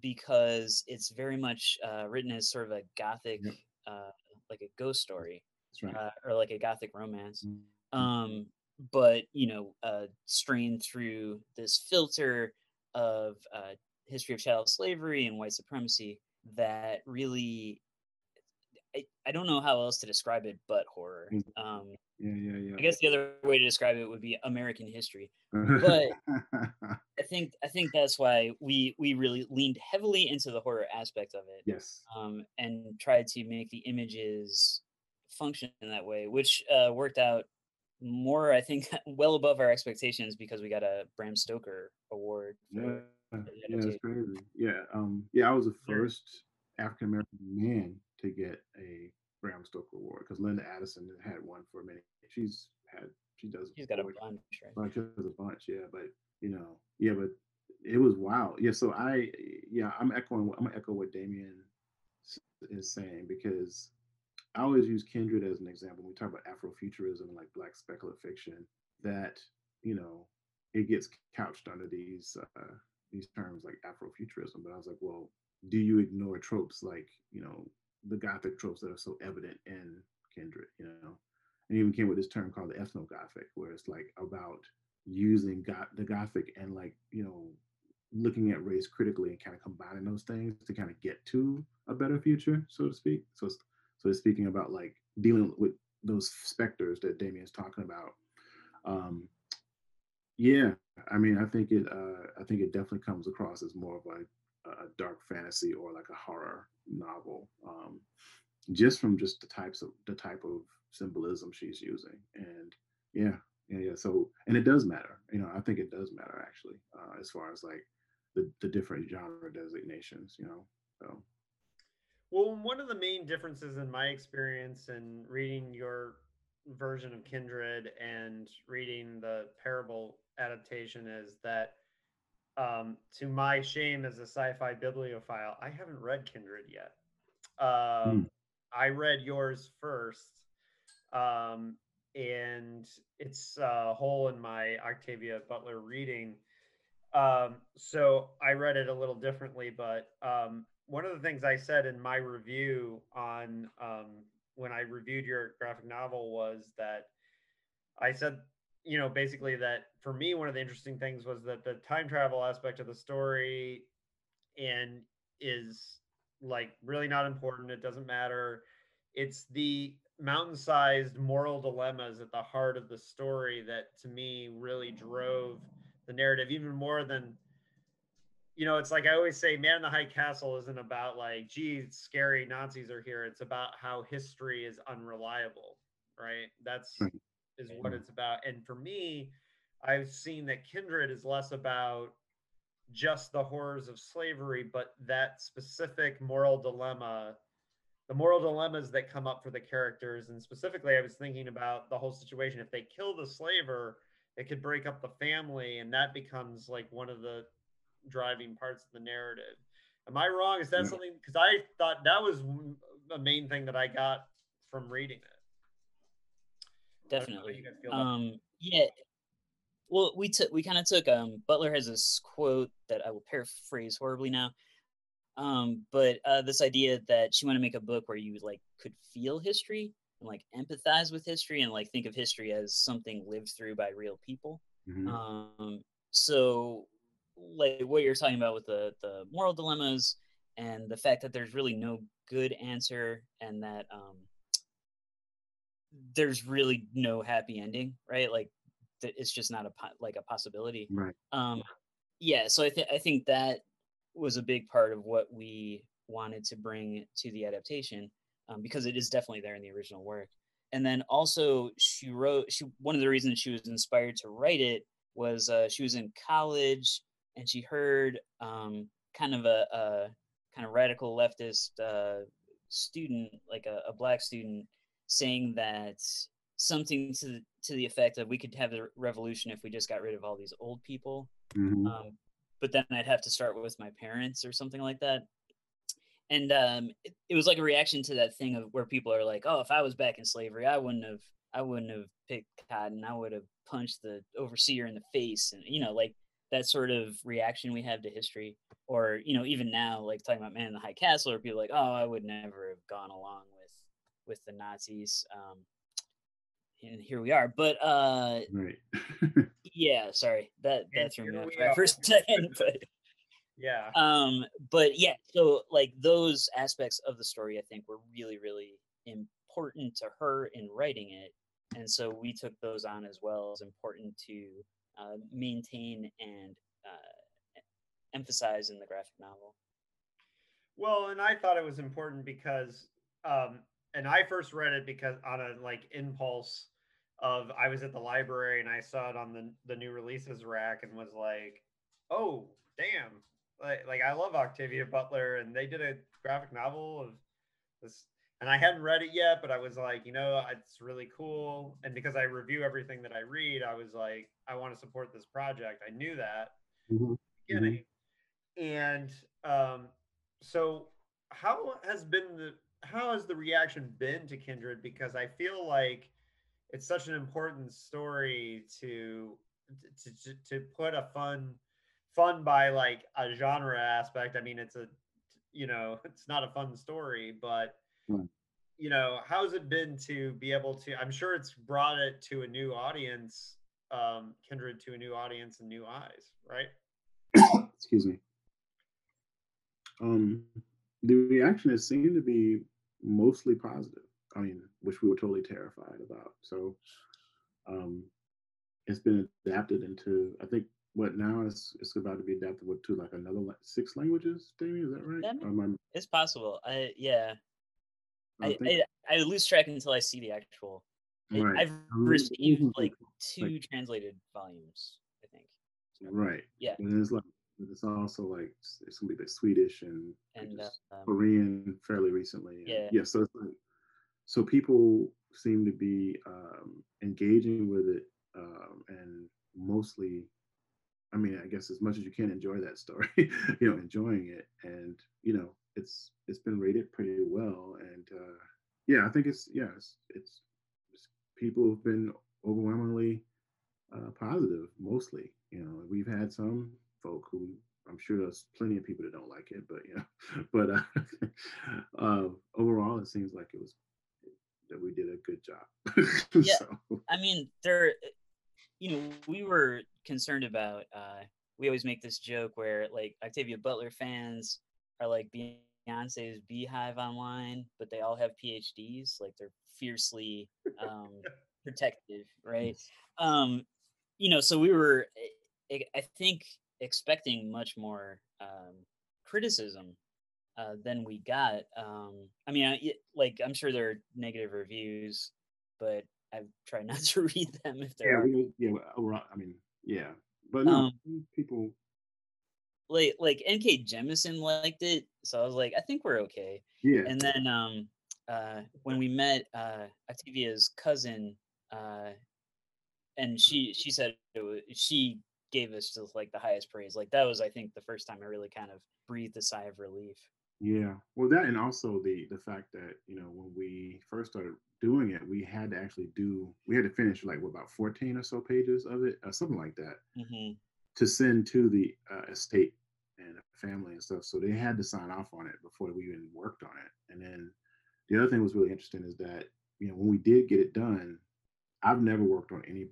because it's very much uh, written as sort of a gothic uh, like a ghost story right. uh, or like a gothic romance mm-hmm. um but you know uh strained through this filter of uh history of chattel slavery and white supremacy that really I, I don't know how else to describe it but horror. Mm-hmm. um yeah yeah yeah. I guess the other way to describe it would be american history. But i think i think that's why we we really leaned heavily into the horror aspect of it yes. um and tried to make the images function in that way which uh worked out more i think well above our expectations because we got a bram stoker award yeah. yeah it's crazy. Yeah um yeah i was the first african american man to get a Bram Stoker Award because Linda Addison had one for many. She's had she does. She's got a bunch, right? Bunch a bunch, yeah. But you know, yeah, but it was wild. Yeah, so I yeah, I'm echoing. I'm gonna echo what Damian is saying because I always use Kindred as an example. When we talk about Afrofuturism and like Black speculative fiction, that you know it gets couched under these uh, these terms like Afrofuturism. But I was like, well, do you ignore tropes like you know the gothic tropes that are so evident in Kindred, you know. And even came with this term called the ethnogothic, where it's like about using got the gothic and like, you know, looking at race critically and kind of combining those things to kind of get to a better future, so to speak. So it's so it's speaking about like dealing with those specters that Damian's talking about. Um, yeah, I mean, I think it. Uh, I think it definitely comes across as more of a, a dark fantasy or like a horror novel. Um, just from just the types of the type of symbolism she's using. And yeah, yeah, yeah. So and it does matter. You know, I think it does matter actually, uh, as far as like the the different genre designations. You know, so. Well, one of the main differences in my experience in reading your version of Kindred and reading the Parable adaptation is that, um, to my shame as a sci-fi bibliophile, I haven't read Kindred yet. Um, mm. I read yours first, um, and it's a hole in my Octavia Butler reading. Um, so I read it a little differently, but um, one of the things I said in my review on um, when I reviewed your graphic novel was that I said, you know, basically that for me, one of the interesting things was that the time travel aspect of the story and is like really not important. It doesn't matter. It's the mountain sized moral dilemmas at the heart of the story that to me really drove the narrative even more than you know, it's like I always say, Man in the High Castle isn't about like, gee, scary Nazis are here. It's about how history is unreliable, right? That's hmm. Is what it's about. And for me, I've seen that Kindred is less about just the horrors of slavery, but that specific moral dilemma, the moral dilemmas that come up for the characters. And specifically, I was thinking about the whole situation. If they kill the slaver, it could break up the family, and that becomes like one of the driving parts of the narrative. Am I wrong? Is that something? Because I thought that was the main thing that I got from reading it. Definitely. Um, yeah, well we took we kind of took um butler has this quote that i will paraphrase horribly now um but uh this idea that she wanted to make a book where you like could feel history and like empathize with history and like think of history as something lived through by real people mm-hmm. um so like what you're talking about with the the moral dilemmas and the fact that there's really no good answer and that um there's really no happy ending right like it's just not a like a possibility. Right. Um, yeah. So I think I think that was a big part of what we wanted to bring to the adaptation um, because it is definitely there in the original work. And then also she wrote she one of the reasons she was inspired to write it was uh, she was in college and she heard um, kind of a, a, kind of radical leftist uh, student, like a, a black student, saying that something to to the effect that we could have a revolution if we just got rid of all these old people. Mm-hmm. Um, but then I'd have to start with my parents or something like that. And um, it, it, was like a reaction to that thing of where people are like, "Oh, if I was back in slavery, I wouldn't have, I wouldn't have picked cotton. I would have punched the overseer in the face." And you know, like that sort of reaction we have to history, or you know, even now, like talking about Man in the High Castle, or people like, "Oh, I would never have gone along with with the Nazis." Um, and here we are. But uh right. yeah, sorry. That that threw me off right for a second. But yeah. Um, but yeah, so like those aspects of the story I think were really, really important to her in writing it. And so we took those on as well as important to uh, maintain and uh, emphasize in the graphic novel. Well, and I thought it was important because um, and I first read it because on a like impulse of I was at the library and I saw it on the the new releases rack and was like, oh damn, like like I love Octavia Butler and they did a graphic novel of this and I hadn't read it yet, but I was like, you know, it's really cool. And because I review everything that I read, I was like, I want to support this project. I knew that mm-hmm. beginning. Mm-hmm. And um, so how has been the how has the reaction been to Kindred? Because I feel like it's such an important story to to to, put a fun fun by like a genre aspect. I mean, it's a you know, it's not a fun story, but mm. you know, how's it been to be able to? I'm sure it's brought it to a new audience, um, Kindred to a new audience and new eyes, right? Excuse me. Um, the reaction has seemed to be mostly positive. I mean, which we were totally terrified about. So um, it's been adapted into, I think, what now is it's about to be adapted to like another six languages. Damian, is that right? That, it's possible. I yeah. I, I, I lose track until I see the actual. Right. I've received like two like, translated volumes. I think. Right. Yeah. And it's like it's also like it's gonna be the Swedish and, and uh, um, Korean fairly recently. Yeah. Yeah. So it's like so people seem to be um, engaging with it um, and mostly I mean, I guess as much as you can enjoy that story, you know, enjoying it, and you know, it's it's been rated pretty well, and uh, yeah, I think it's yeah, it's, it's, it's people have been overwhelmingly uh, positive, mostly. You know, we've had some folk who I'm sure there's plenty of people that don't like it, but you know, but uh, uh, overall, it seems like it was that we did a good job. yeah, so. I mean, there, you know, we were concerned about. Uh, we always make this joke where like Octavia Butler fans are like Beyonce's Beyhive online, but they all have PhDs. Like they're fiercely um, protective, right? Um, you know, so we were, I think, expecting much more um, criticism uh, than we got. Um, I mean, I, like I'm sure there are negative reviews, but I try not to read them if there yeah, are. We, yeah, overall, I mean, yeah, but no, um, people like like NK Jemisin liked it, so I was like, I think we're okay. Yeah. And then um uh when we met uh Octavia's cousin, uh and she she said it was, she gave us just like the highest praise. Like that was I think the first time I really kind of breathed a sigh of relief. Yeah. Well that and also the the fact that, you know, when we first started doing it, we had to actually do we had to finish like what, about 14 or so pages of it, or something like that. Mm-hmm to send to the uh, estate and family and stuff. So they had to sign off on it before we even worked on it. And then the other thing was really interesting is that you know when we did get it done, I've never worked on any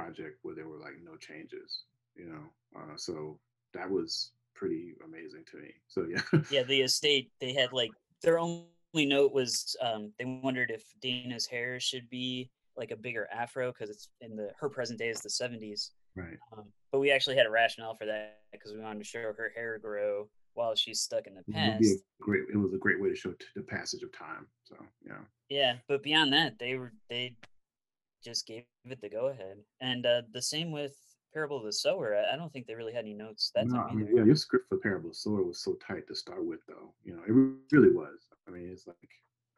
project where there were like no changes. You know, uh, so that was pretty amazing to me. So yeah. yeah, the estate they had like their only note was um, they wondered if Dana's hair should be like a bigger afro because it's in the her present day is the 70s Right. Um, but we actually had a rationale for that because we wanted to show her hair grow while she's stuck in the past. It, great. It was a great way to show t- the passage of time. So yeah. Yeah, but beyond that, they were they just gave it the go ahead, and uh, the same with Parable of the Sower. I, I don't think they really had any notes that no. I mean, yeah, your script for Parable of the Sower was so tight to start with, though. You know, it really was. I mean, it's like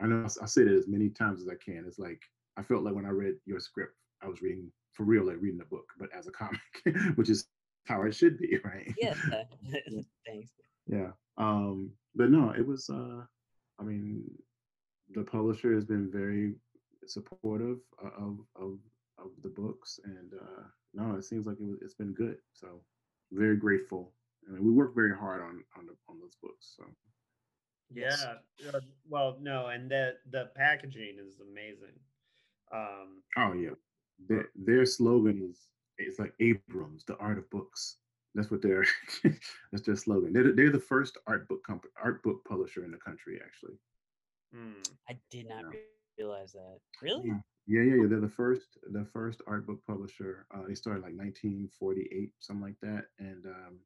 I know I say that as many times as I can. It's like I felt like when I read your script, I was reading for real, like reading a book, but as a comic, which is how it should be, right? Yeah. Thanks. Yeah. Um, but no, it was. Uh, I mean, the publisher has been very supportive of of of the books, and uh, no, it seems like it was, it's been good. So very grateful. I mean, we worked very hard on on the, on those books. So. Yeah. Uh, well, no, and the the packaging is amazing. Um, oh yeah their, their slogan is it's like Abrams, the art of books. That's what their that's their slogan. They're, they're the first art book company, art book publisher in the country, actually. Mm. I did not yeah. Realize that. Really? Yeah. yeah, yeah, yeah. They're the first, the first art book publisher. Uh, they started like 1948, something like that. And um,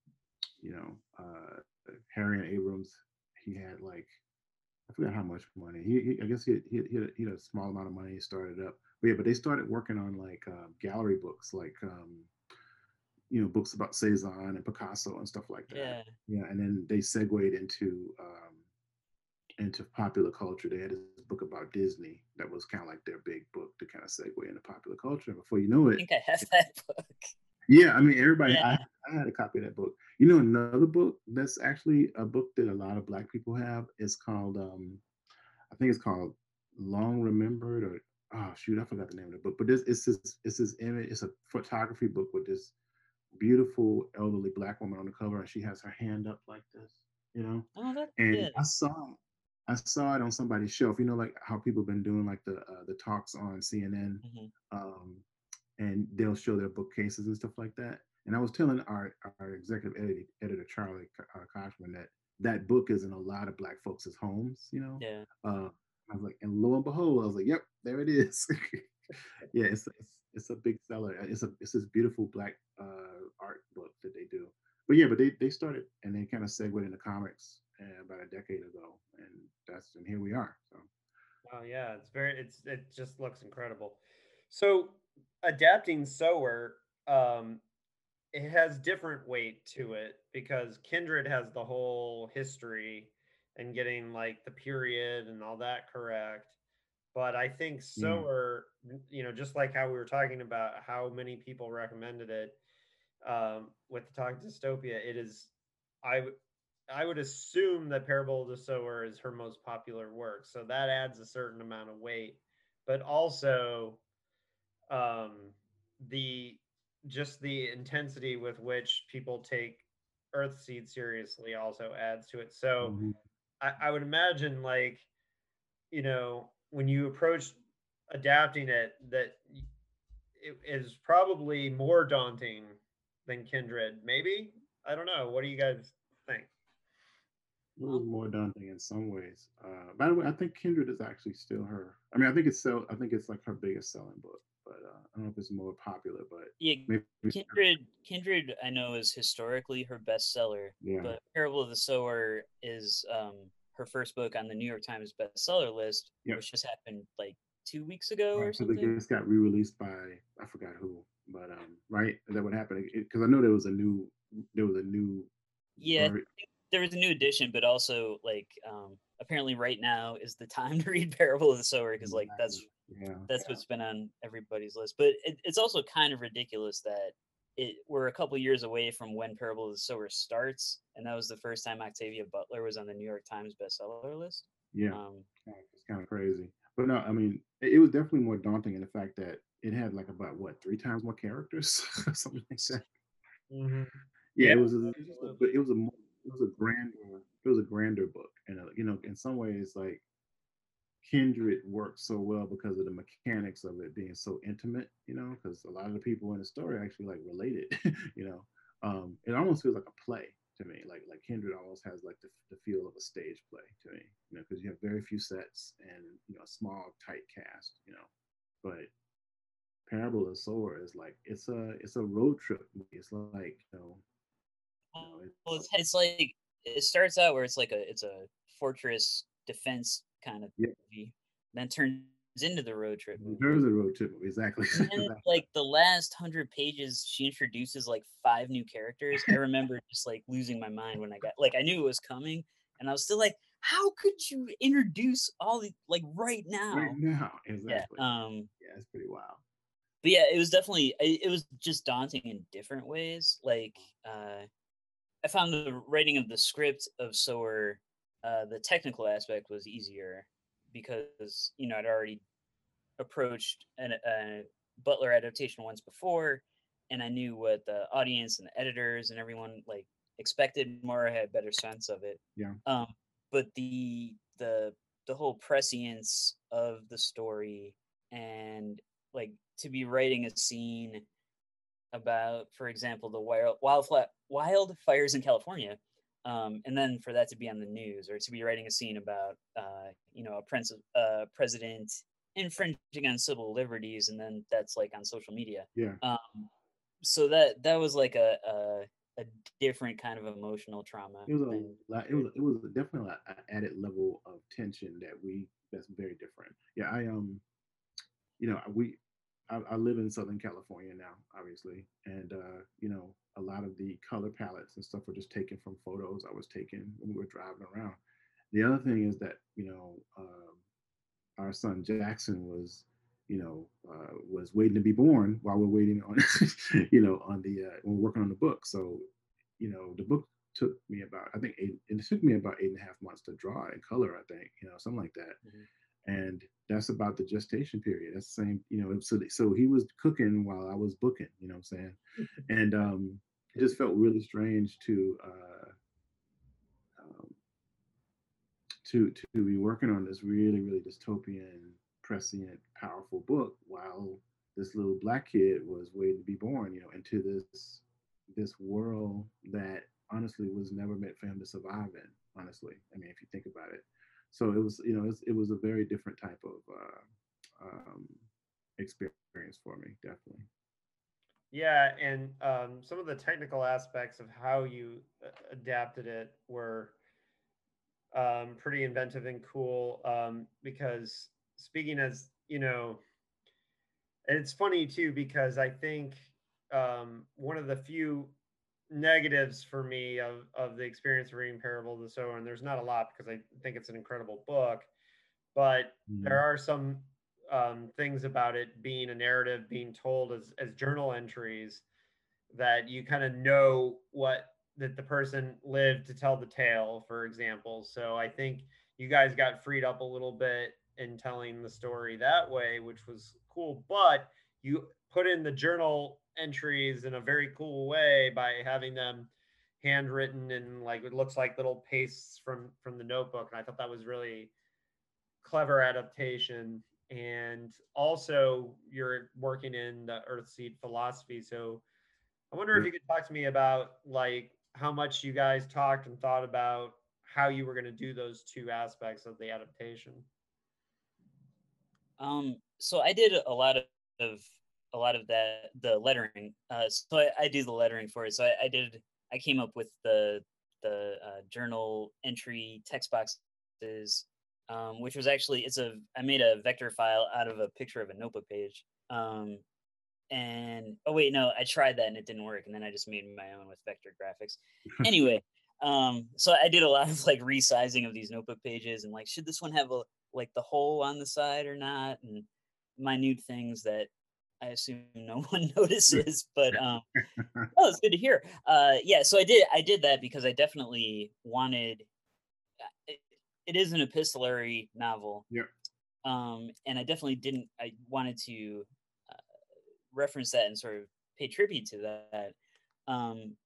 you know, uh, Harry and Abrams, he had like I forget how much money. He, he I guess he, he, he, had, he had a small amount of money. He started up but yeah, but they started working on like uh, gallery books, like um, you know, books about Cezanne and Picasso and stuff like that. Yeah. Yeah, and then they segued into um, into popular culture. They had this book about Disney that was kind of like their big book to kind of segue into popular culture. Before you know it, I think I have that book. Yeah, I mean, everybody. Yeah. I, I had a copy of that book. You know, another book that's actually a book that a lot of Black people have is called. Um, I think it's called Long Remembered or oh shoot, I forgot the name of the book, but this it's this it's this image. It's a photography book with this beautiful elderly black woman on the cover, and she has her hand up like this, you know. Oh, that's and good. I saw I saw it on somebody's shelf. You know, like how people have been doing like the uh, the talks on CNN, mm-hmm. um, and they'll show their bookcases and stuff like that. And I was telling our our executive editor, editor Charlie uh, Kochman that that book is in a lot of black folks' homes. You know, yeah. Uh, I was like, and lo and behold, I was like, yep, there it is. yeah, it's, it's it's a big seller. It's a it's this beautiful black uh, art book that they do. But yeah, but they they started and they kind of segued into comics about a decade ago, and that's and here we are. So Oh yeah, it's very it's it just looks incredible. So adapting Sower, um, it has different weight to it because Kindred has the whole history and getting like the period and all that correct. But I think Sower, mm. you know, just like how we were talking about how many people recommended it um, with the Talk Dystopia, it is I I would assume that Parable of the Sower is her most popular work, so that adds a certain amount of weight. But also, um, the just the intensity with which people take Earthseed seriously also adds to it. So, mm-hmm. I, I would imagine, like, you know, when you approach adapting it, that it is probably more daunting than Kindred. Maybe I don't know. What do you guys think? It was more daunting in some ways. Uh, by the way, I think Kindred is actually still her. I mean, I think it's still. I think it's like her biggest selling book. But uh, I don't know if it's more popular. But yeah, Kindred. Kindred, I know is historically her bestseller. Yeah. But Parable of the Sower is um, her first book on the New York Times bestseller list, yep. which just happened like two weeks ago right, or something. So just got re-released by I forgot who, but um, right? Is that what happened? Because I know there was a new, there was a new. Yeah, there was a new edition, but also like um, apparently right now is the time to read Parable of the Sower because like that's yeah. that's what's been on everybody's list. But it, it's also kind of ridiculous that it we're a couple years away from when Parable of the Sower starts, and that was the first time Octavia Butler was on the New York Times bestseller list. Yeah, um, it's kind of crazy. But no, I mean, it, it was definitely more daunting in the fact that it had like about what three times more characters, something like that. Mm-hmm. Yeah, yeah, it was. A, it was a, it was a more it was a grander it was a grander book and uh, you know in some ways like kindred works so well because of the mechanics of it being so intimate you know because a lot of the people in the story actually like related you know? Um it almost feels like a play to me like like kindred almost has like the, the feel of a stage play to me you know because you have very few sets and you know a small tight cast you know? But parable of sower is like it's a it's a road trip. It's like you know well, it's, it's like it starts out where it's like a it's a fortress defense kind of yeah. movie, then turns into the road trip movie. There's a road trip movie, exactly. And like the last hundred pages, she introduces like five new characters. I remember just like losing my mind when I got like I knew it was coming, and I was still like, how could you introduce all the like right now? Right now, exactly. Yeah, um, yeah, it's pretty wild. But yeah, it was definitely it was just daunting in different ways. Like, uh, I found the writing of the script of Sower, uh, the technical aspect was easier because you know I'd already approached an, a Butler adaptation once before, and I knew what the audience and the editors and everyone like expected. Mara had a better sense of it. Yeah. Um, but the the the whole prescience of the story and like to be writing a scene about, for example, the wild wildfire wildfires in California, um, and then for that to be on the news or to be writing a scene about, uh, you know, a prince, uh, president infringing on civil liberties, and then that's like on social media. Yeah. Um, so that that was like a, a a different kind of emotional trauma. It was a it was it was definitely an added level of tension that we that's very different. Yeah, I um, you know, we I, I, live in Southern California now, obviously, and uh, you know, a lot of the color palettes and stuff were just taken from photos I was taking when we were driving around. The other thing is that you know, um, our son Jackson was, you know, uh, was waiting to be born while we're waiting on, you know, on the uh, when we're working on the book. So, you know, the book took me about I think eight, it took me about eight and a half months to draw and color. I think you know something like that. Mm-hmm and that's about the gestation period. That's the same, you know. So so he was cooking while I was booking, you know what I'm saying? and um, it just felt really strange to uh, um, to to be working on this really really dystopian, prescient, powerful book while this little black kid was waiting to be born, you know, into this this world that honestly was never meant for him to survive in. Honestly, I mean, if you think about it so it was you know it was, it was a very different type of uh, um, experience for me definitely. Yeah and um, some of the technical aspects of how you uh, adapted it were um, pretty inventive and cool um, because speaking as you know, and it's funny too because I think um, one of the few negatives for me of of the experience of reading Parable of the Sower, and there's not a lot because I think it's an incredible book, but mm. there are some um, things about it being a narrative being told as as journal entries that you kind of know what that the person lived to tell the tale, for example. So I think you guys got freed up a little bit in telling the story that way, which was cool. But you put in the journal entries in a very cool way by having them handwritten and like it looks like little pastes from from the notebook. And i thought that was really clever adaptation. And also you're working in the earthseed philosophy. So i wonder if you could talk to me about like how much you guys talked and thought about how you were going to do those two aspects of the adaptation. Um so i did a lot of a lot of that the lettering. Uh, so I, I, do the lettering for it. So I, I did. I came up with the the uh, journal entry text boxes, um, which was actually it's a I made a vector file out of a picture of a notebook page. Um, and oh wait, no, I tried that and it didn't work, and then I just made my own with vector graphics. anyway, um, so I did a lot of like resizing of these notebook pages and like should this one have a like the hole on the side or not, and minute things that I assume no one notices, but um, oh, it's good to hear. Uh, yeah, so I did I did that because I definitely wanted. Uh, it, it is an epistolary novel. Yeah. Um, and I definitely didn't. I wanted to uh, reference that and sort of pay tribute to that. Um,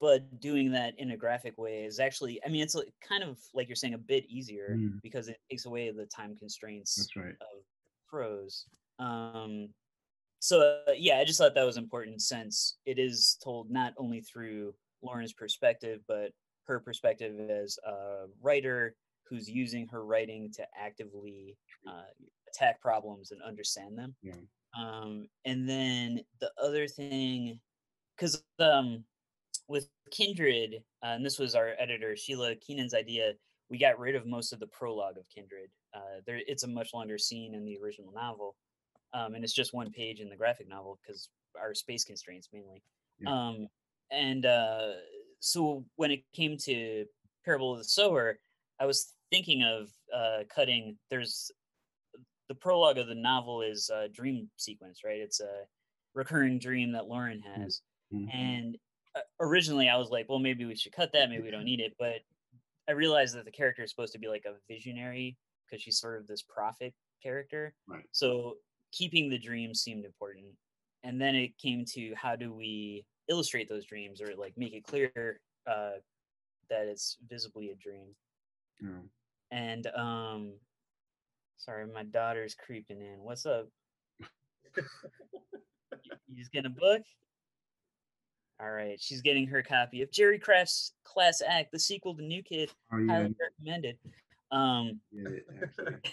but doing that in a graphic way is actually, I mean, it's kind of like you're saying, a bit easier mm. because it takes away the time constraints right. of prose. Um, so uh, yeah, I just thought that was important since it is told not only through Lauren's perspective, but her perspective as a writer who's using her writing to actively uh, attack problems and understand them. Yeah. Um, and then the other thing, because um, with Kindred, uh, and this was our editor Sheila Keenan's idea, we got rid of most of the prologue of Kindred. Uh, there, it's a much longer scene in the original novel, um, and it's just one page in the graphic novel because our space constraints mainly. Yeah. Um, and uh, so when it came to Parable of the Sower, I was thinking of uh, cutting. There's the prologue of the novel is a dream sequence, right? It's a recurring dream that Lauren mm, has, mm-hmm. and uh, originally I was like, well, maybe we should cut that. Maybe we don't need it, but I realized that the character is supposed to be like a visionary because she's sort of this prophet character. Right. So keeping the dreams seemed important. And then it came to how do we illustrate those dreams or like make it clear uh, that it's visibly a dream. Yeah. and um sorry my daughter's creeping in. What's up? You just getting a book? All right she's getting her copy of jerry craft's class act the sequel to new kid. Oh, yeah. highly recommended um, it,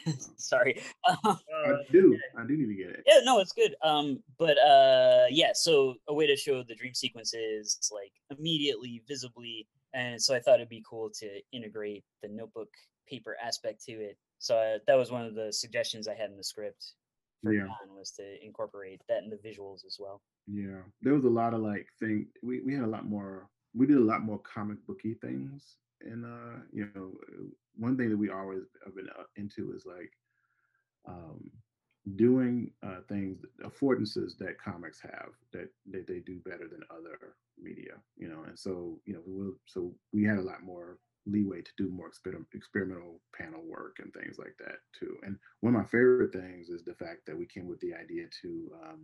sorry. I do. I do need to get it. Yeah, no, it's good. Um, but uh, yeah. So a way to show the dream sequences like immediately, visibly, and so I thought it'd be cool to integrate the notebook paper aspect to it. So uh, that was one of the suggestions I had in the script for yeah. John was to incorporate that in the visuals as well. Yeah, there was a lot of like thing. We we had a lot more. We did a lot more comic booky things and uh, you know, one thing that we always have been uh, into is like um, doing uh, things, affordances that comics have that, that they do better than other media, you know. And so, you know, we will, so we had a lot more leeway to do more exper- experimental panel work and things like that too. And one of my favorite things is the fact that we came with the idea to um,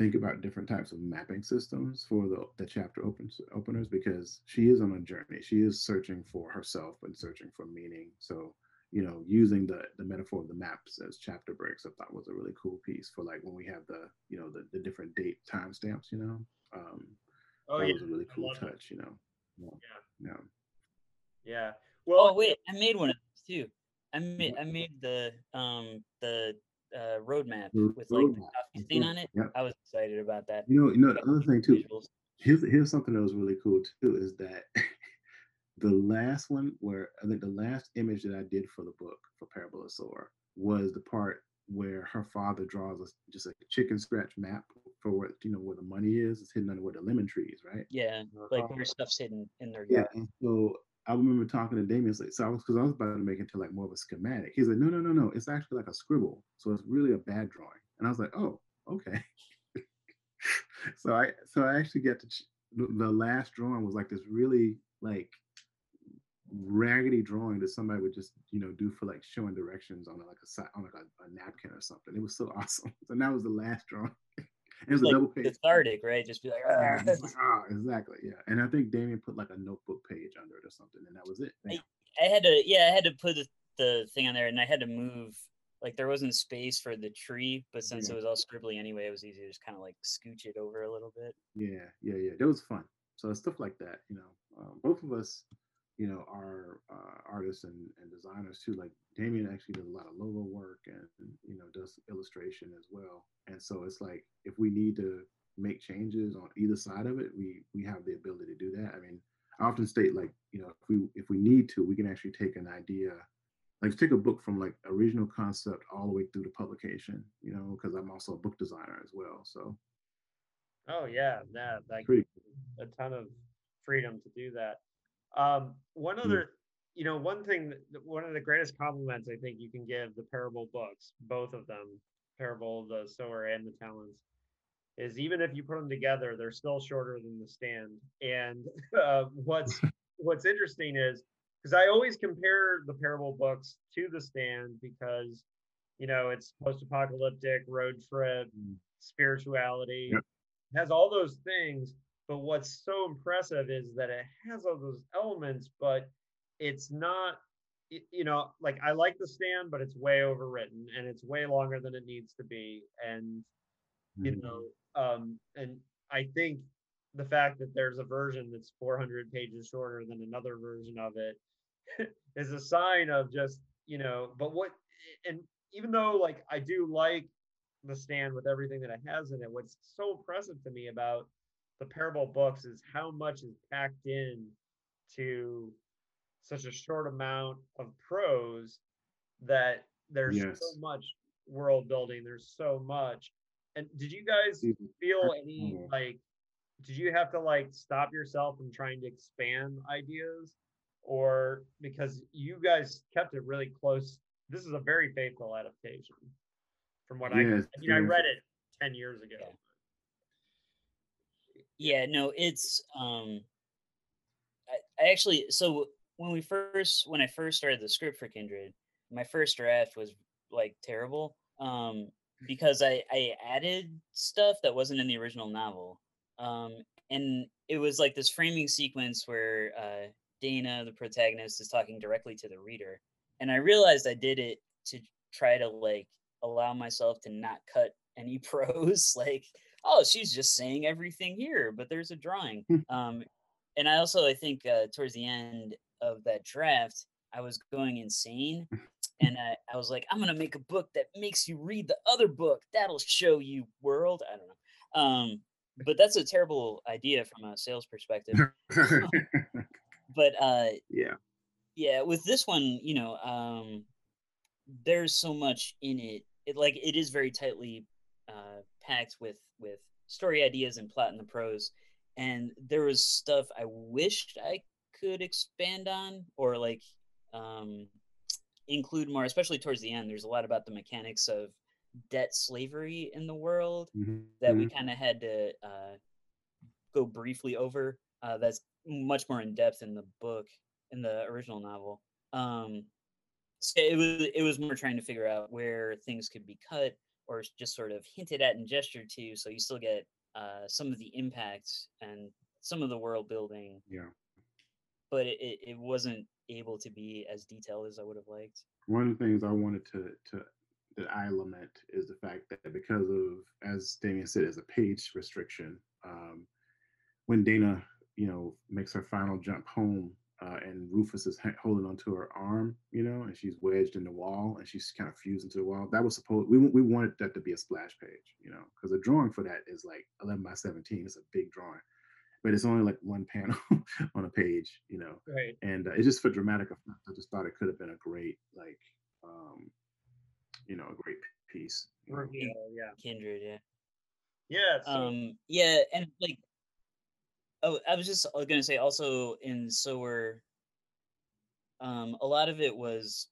think about different types of mapping systems for the, the chapter opens, openers because she is on a journey. She is searching for herself and searching for meaning. So, you know, using the the metaphor of the maps as chapter breaks, I thought was a really cool piece for like when we have the, you know, the, the different date timestamps, you know. Um, oh, that yeah. was a really cool touch, you know. Yeah. Yeah. Yeah. Well, oh, wait, I made one of those too. I made I made the um the uh, roadmap with like the coffee stain on it. I was excited about that. You know, you know, the other thing too. Here's here's something that was really cool too is that the last one where I think the last image that I did for the book for Parable of Sower was the part where her father draws a, just a chicken scratch map for what you know where the money is. It's hidden under where the lemon trees, right? Yeah, like where stuff's hidden in their yard. Yeah, and so I remember talking to Damian. Like, so I was because I was about to make it to like more of a schematic. He's like, no, no, no, no. It's actually like a scribble. So it's really a bad drawing. And I was like, oh, okay. so I so I actually get to the last drawing was like this really like raggedy drawing that somebody would just you know do for like showing directions on like a on like a, a napkin or something. It was so awesome. And that was the last drawing. It was like a double page. Cathartic, right? Just be like, ah. ah, exactly, yeah. And I think Damian put like a notebook page under it or something, and that was it. I, I, had to, yeah, I had to put the, the thing on there, and I had to move. Like there wasn't space for the tree, but since yeah. it was all scribbly anyway, it was easy to just kind of like scooch it over a little bit. Yeah, yeah, yeah. That was fun. So stuff like that, you know, um, both of us you know, our uh, artists and, and designers too. Like Damian actually does a lot of logo work and, you know, does illustration as well. And so it's like, if we need to make changes on either side of it, we, we have the ability to do that. I mean, I often state like, you know, if we, if we need to, we can actually take an idea, like take a book from like original concept all the way through to publication, you know, because I'm also a book designer as well. So. Oh yeah, yeah, like Pretty. a ton of freedom to do that. Um, one hmm. other, you know, one thing, one of the greatest compliments I think you can give the parable books, both of them, parable, the sower, and the talents, is even if you put them together, they're still shorter than the stand. And uh, what's what's interesting is because I always compare the parable books to the stand because you know it's post-apocalyptic, road trip, hmm. spirituality, yep. has all those things but what's so impressive is that it has all those elements, but it's not, you know, like I like the stand, but it's way overwritten and it's way longer than it needs to be. And, you mm-hmm. know, um, and I think the fact that there's a version that's 400 pages shorter than another version of it is a sign of just, you know, but what, and even though like I do like the stand with everything that it has in it, what's so impressive to me about the parable books is how much is packed in to such a short amount of prose that there's yes. so much world building there's so much. And did you guys feel any like did you have to like stop yourself from trying to expand ideas? Or because you guys kept it really close this is a very faithful adaptation from what yes, i i mean i read it 10 years ago yeah, no, it's um I, I actually so when we first when I first started the script for Kindred, my first draft was like terrible. Um because I, I added stuff that wasn't in the original novel. Um and it was like this framing sequence where uh Dana, the protagonist, is talking directly to the reader. And I realized I did it to try to like allow myself to not cut any prose. like oh, she's just saying everything here, but there's a drawing. Hmm. um, and I also, I think, uh, towards the end of that draft, I was going insane. And I, I was like, I'm going to make a book that makes you read the other book. That'll show you world. I don't know. Um, but that's a terrible idea from a sales perspective. but uh, yeah, yeah, with this one, you know, um, there's so much in it. It like it is very tightly uh, packed with with story ideas and plot in the prose and there was stuff i wished i could expand on or like um include more especially towards the end there's a lot about the mechanics of debt slavery in the world mm-hmm. that we mm-hmm. kind of had to uh, go briefly over uh, that's much more in depth in the book in the original novel um so it was it was more trying to figure out where things could be cut or just sort of hinted at and gestured to, so you still get uh, some of the impacts and some of the world building. Yeah. But it, it, it wasn't able to be as detailed as I would have liked. One of the things I wanted to to that I lament is the fact that because of, as Damian said, as a page restriction, um, when Dana, you know, makes her final jump home uh, and Rufus is holding onto her arm, you know, and she's wedged in the wall and she's kind of fused into the wall. That was supposed we we wanted that to be a splash page, you know, because the drawing for that is like 11 by 17. It's a big drawing, but it's only like one panel on a page, you know. Right. And uh, it's just for dramatic effect. I just thought it could have been a great like um, you know a great piece. Reveal, yeah. Kindred, yeah. Yeah. So, um. Yeah, and like, oh, I was just gonna say also in so we're, um, a lot of it was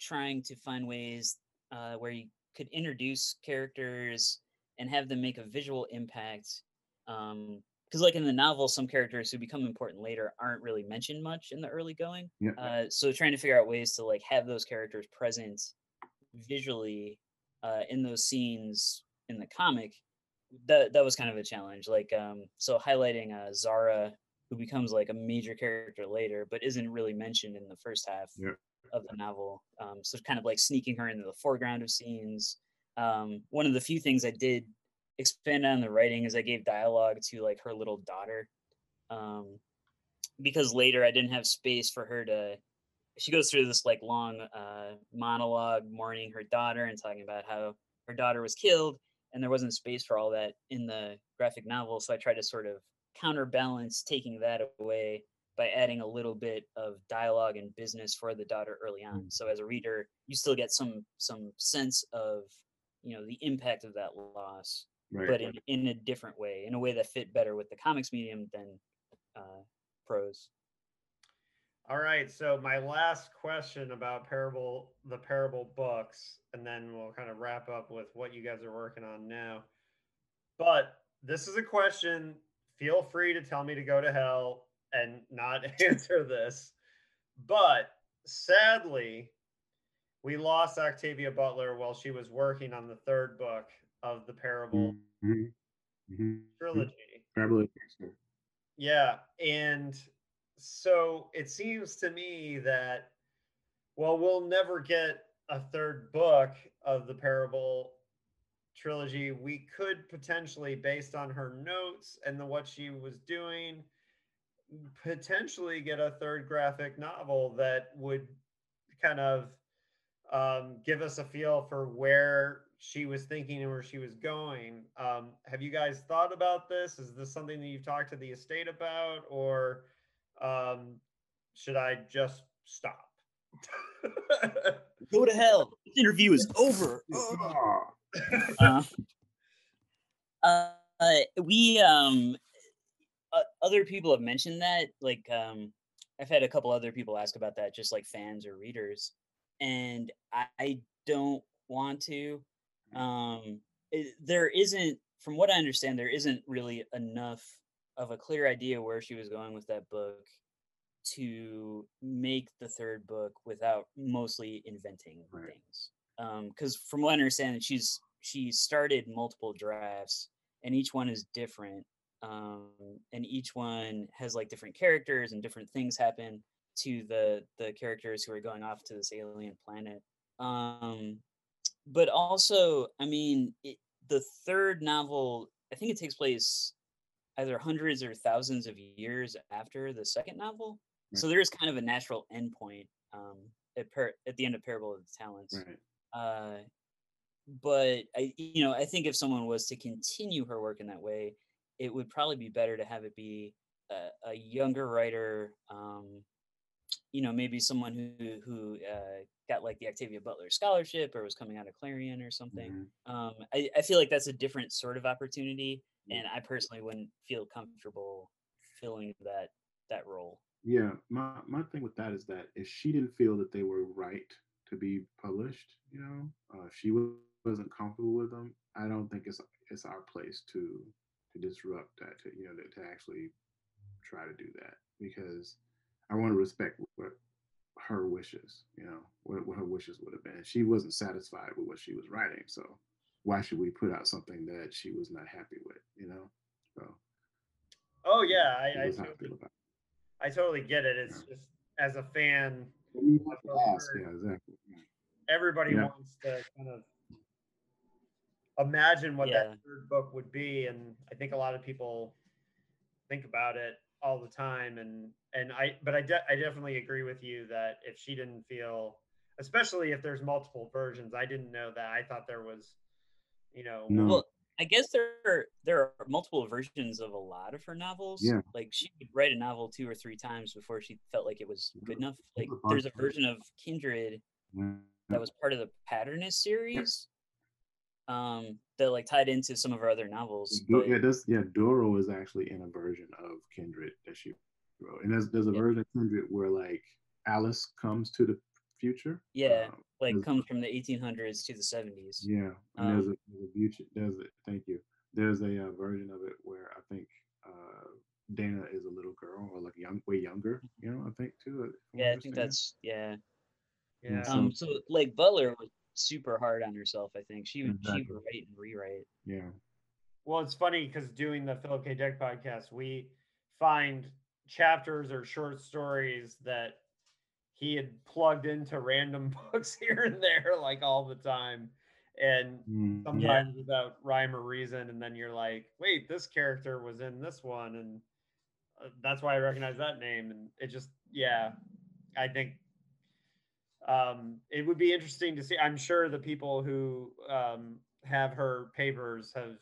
trying to find ways uh, where you could introduce characters and have them make a visual impact. Um, because like in the novel, some characters who become important later aren't really mentioned much in the early going. Yeah. Uh, so trying to figure out ways to like have those characters present visually uh, in those scenes in the comic, that that was kind of a challenge. Like um, so highlighting uh, Zara, who becomes like a major character later, but isn't really mentioned in the first half Yeah. of the novel. Um, so kind of like sneaking her into the foreground of scenes. Um, one of the few things I did expand on the writing is I gave dialogue to like her little daughter. Um, because later I didn't have space for her to she goes through this like long uh, monologue mourning her daughter and talking about how her daughter was killed and there wasn't space for all that in the graphic novel so i tried to sort of counterbalance taking that away by adding a little bit of dialogue and business for the daughter early on. So as a reader you still get some some sense of you know the impact of that loss Right. but in, in a different way in a way that fit better with the comics medium than uh, prose all right. So my last question about parable, the parable books, and then we'll kind of wrap up with what you guys are working on now. But this is a question. Feel free to tell me to go to hell and not answer this. But sadly, we lost Octavia Butler while she was working on the third book of the parable Mhm. Mhm. trilogy. Yeah, and so it seems to me that well, we'll never get a third book of the parable trilogy. We could potentially, based on her notes and the what she was doing, potentially get a third graphic novel that would kind of um, give us a feel for where she was thinking and where she was going. Um, have you guys thought about this? Is this something that you've talked to the estate about, or um, should I just stop? go to hell. This interview is over. Ah, uh, uh, we um uh, other people have mentioned that like um i've had a couple other people ask about that just like fans or readers and i, I don't want to. Um it, there isn't from what i understand there isn't really enough of a clear idea where she was going with that book to make the third book without mostly inventing Right. things because from what I understand, she's she started multiple drafts, and each one is different, um, and each one has like different characters and different things happen to the the characters who are going off to this alien planet. Um, but also, I mean, it, the third novel, I think it takes place either hundreds or thousands of years after the second novel, so there is kind of a natural endpoint um, at, par- at the end of Parable of the Talents right. uh, but I, you know, I think if someone was to continue her work in that way, it would probably be better to have it be a, a younger writer. Um, you know, maybe someone who who uh, got like the Octavia Butler scholarship or was coming out of Clarion or something. Mhm. Um, I, I feel like that's a different sort of opportunity. And I personally wouldn't feel comfortable filling that that role. Yeah, my my thing with that is that if she didn't feel that they were right to be published, you know, uh, if she wasn't comfortable with them, I don't think it's it's our place to to disrupt that, to you know, to, to actually try to do that because I want to respect what her wishes, you know, what, what her wishes would have been. She wasn't satisfied with what she was writing, so why should we put out something that she was not happy with, you know? So oh yeah, I, I I totally, about I totally get it. It's just as a fan, it. You have That's to what ask, yeah, exactly. yeah. everybody Yeah. wants to kind of imagine what Yeah. that third book would be and i think a lot of people think about it all the time and and i but i, de- I definitely agree with you that if she didn't feel especially if there's multiple versions i didn't know that i thought there was you know No. Well, I guess there are, there are multiple versions of a lot of her novels. Yeah. Like she would write a novel two or three times before she felt like it was good enough. Like there's a version of Kindred that was part of the Patternist series. Um, that like tied into some of her other novels. But... Yeah, does yeah, Doro is actually in a version of Kindred that she wrote, and there's there's a yeah. version of Kindred where like Alice comes to the future. Yeah, um, like comes from the 1800s to the 70s. Yeah, um, there's a there's a future. There's a thank you. There's a uh, version of it where I think uh, Dana is a little girl or like young, way younger. You know, I think too. Yeah, I think that's yeah. Yeah. Um. So like Butler was super hard on herself. I think she would exactly. she would write and rewrite. Yeah. Well, it's funny because doing the Philip K. Dick podcast, we find chapters or short stories that he had plugged into random books here and there, like all the time. And mm, sometimes yeah. without rhyme or reason. And then you're like, wait, this character was in this one. And uh, that's why I recognize that name. And it just, yeah, I think um, it would be interesting to see. I'm sure the people who um, have her papers have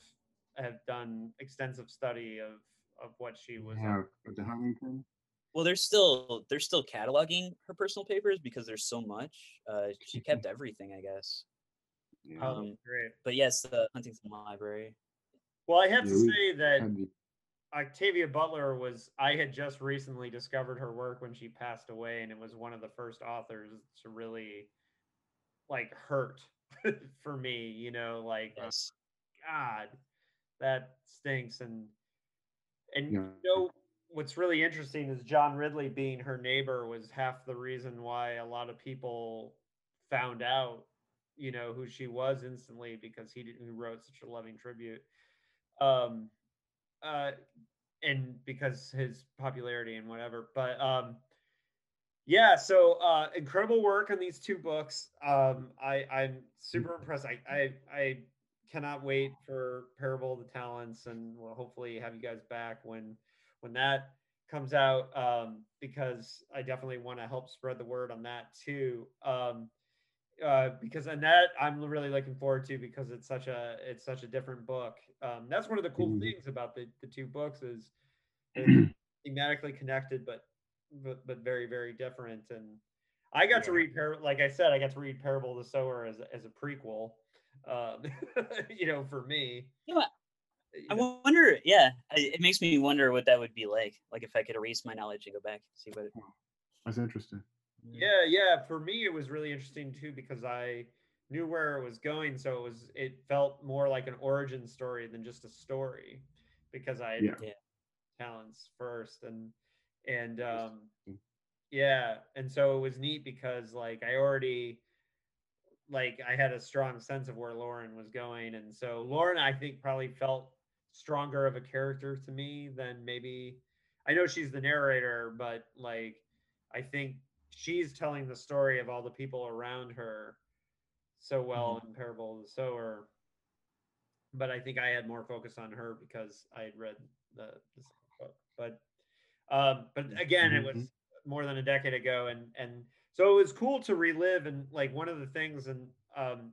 have done extensive study of of what she was. Yeah, the Huntington. Well, they're still they're still cataloging her personal papers because there's so much. Uh, she kept everything, I guess. Yeah. Um, great. But yes, the Huntington Library. Well, I have to say that Octavia Butler was I had just recently discovered her work when she passed away, and it was one of the first authors to really like hurt for me. You know, like yes. God, that stinks. And and yeah. you know what's really interesting is John Ridley being her neighbor was half the reason why a lot of people found out, you know, who she was instantly because he, he wrote such a loving tribute. Um, uh, and because his popularity and whatever, but um, yeah, so uh, incredible work on these two books. Um, I I'm super impressed. I I I cannot wait for Parable of the Talents, and we'll hopefully have you guys back when when that comes out um, because I definitely want to help spread the word on that too. Um, uh, because and that I'm really looking forward to because it's such a it's such a different book. Um, that's one of the cool mm-hmm. things about the the two books is thematically connected, but but but very very different. And I got yeah. to read like I said, I got to read Parable of the Sower as as a prequel. Um, you know, for me. You know, I wonder. Yeah, it makes me wonder what that would be like. Like if I could erase my knowledge and go back see what. It... That's interesting. Yeah, yeah. For me, it was really interesting too because I knew where it was going, so it was it felt more like an origin story than just a story because I yeah. talents first and and um yeah and so it was neat because like I already like I had a strong sense of where Lauren was going and so Lauren I think probably felt stronger of a character to me than maybe I know she's the narrator, but like I think she's telling the story of all the people around her so well mm-hmm. in Parable of the Sower. But I think I had more focus on her because I had read the, the book. But um, but again, mm-hmm. it was more than a decade ago, and and so it was cool to relive. And like one of the things, and um,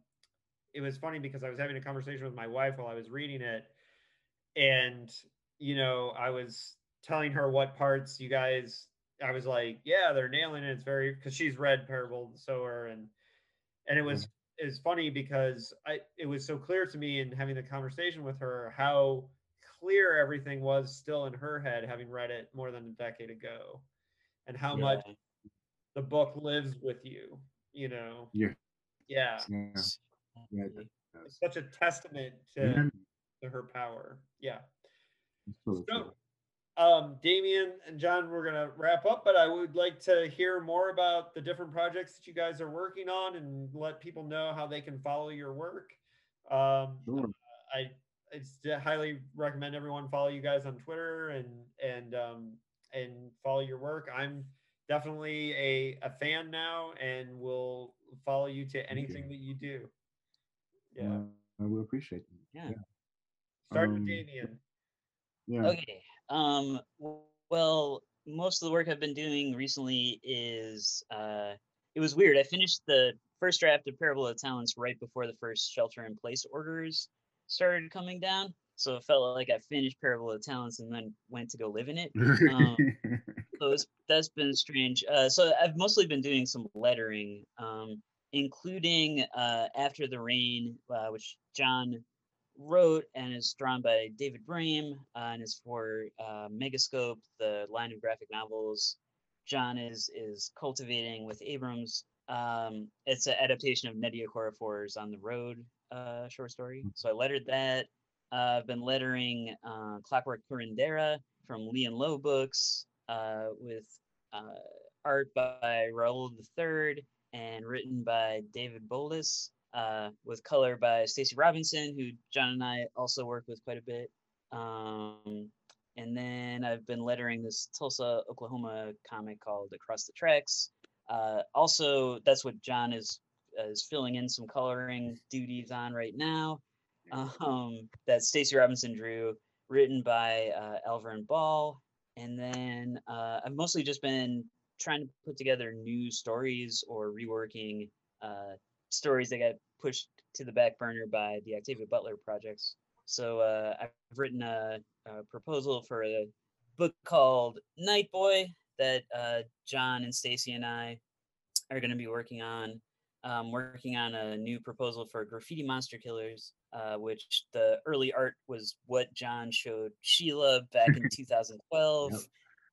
it was funny because I was having a conversation with my wife while I was reading it, and you know i was telling her what parts you guys i was like yeah they're nailing it it's very because she's read parable the sower and and it was mm-hmm. it's funny because i it was so clear to me in having the conversation with her how clear everything was still in her head having read it more than a decade ago and how yeah. much the book lives with you you know yeah yeah, yeah. yeah. it's such a testament to to her power. Yeah. So, um, Damian and John, we're gonna wrap up, but I would like to hear more about the different projects that you guys are working on and let people know how they can follow your work. Um, sure. I I highly recommend everyone follow you guys on Twitter and and um, and follow your work. I'm definitely a, a fan now and will follow you to anything you. that you do. Yeah. Uh, I will appreciate it. Yeah. yeah. Start um, with Damian. Yeah. Okay. Um. Well, most of the work I've been doing recently is uh, it was weird. I finished the first draft of Parable of Talents right before the first shelter in place orders started coming down. So it felt like I finished Parable of Talents and then went to go live in it. Um, so that's been strange. Uh, so I've mostly been doing some lettering. Um, including uh, After the Rain, uh, which John wrote and is drawn by David Brame uh, and is for uh, Megascope, the line of graphic novels John is is cultivating with Abrams. Um, it's an adaptation of Nnedi Okorafor's On the Road uh, short story. Mm. So I lettered that. Uh, I've been lettering uh, Clockwork Curandera from Lee and Low Books uh, with uh, art by Raul III and written by David Bowles uh, with color by Stacey Robinson, who John and I also work with quite a bit. Um, and then I've been lettering this Tulsa, Oklahoma comic called Across the Tracks. Uh, also, that's what John is is filling in some coloring duties on right now. Um, that Stacey Robinson drew, written by uh, Alverne Ball. And then uh, I've mostly just been trying to put together new stories or reworking uh, stories that got pushed to the back burner by the Octavia Butler projects. So uh, I've written a, a, proposal for a book called Night Boy that uh, John and Stacey and I are going to be working on. Um, working on a new proposal for Graffiti Monster Killers, uh, which the early art was what John showed Sheila back in 2012 yep.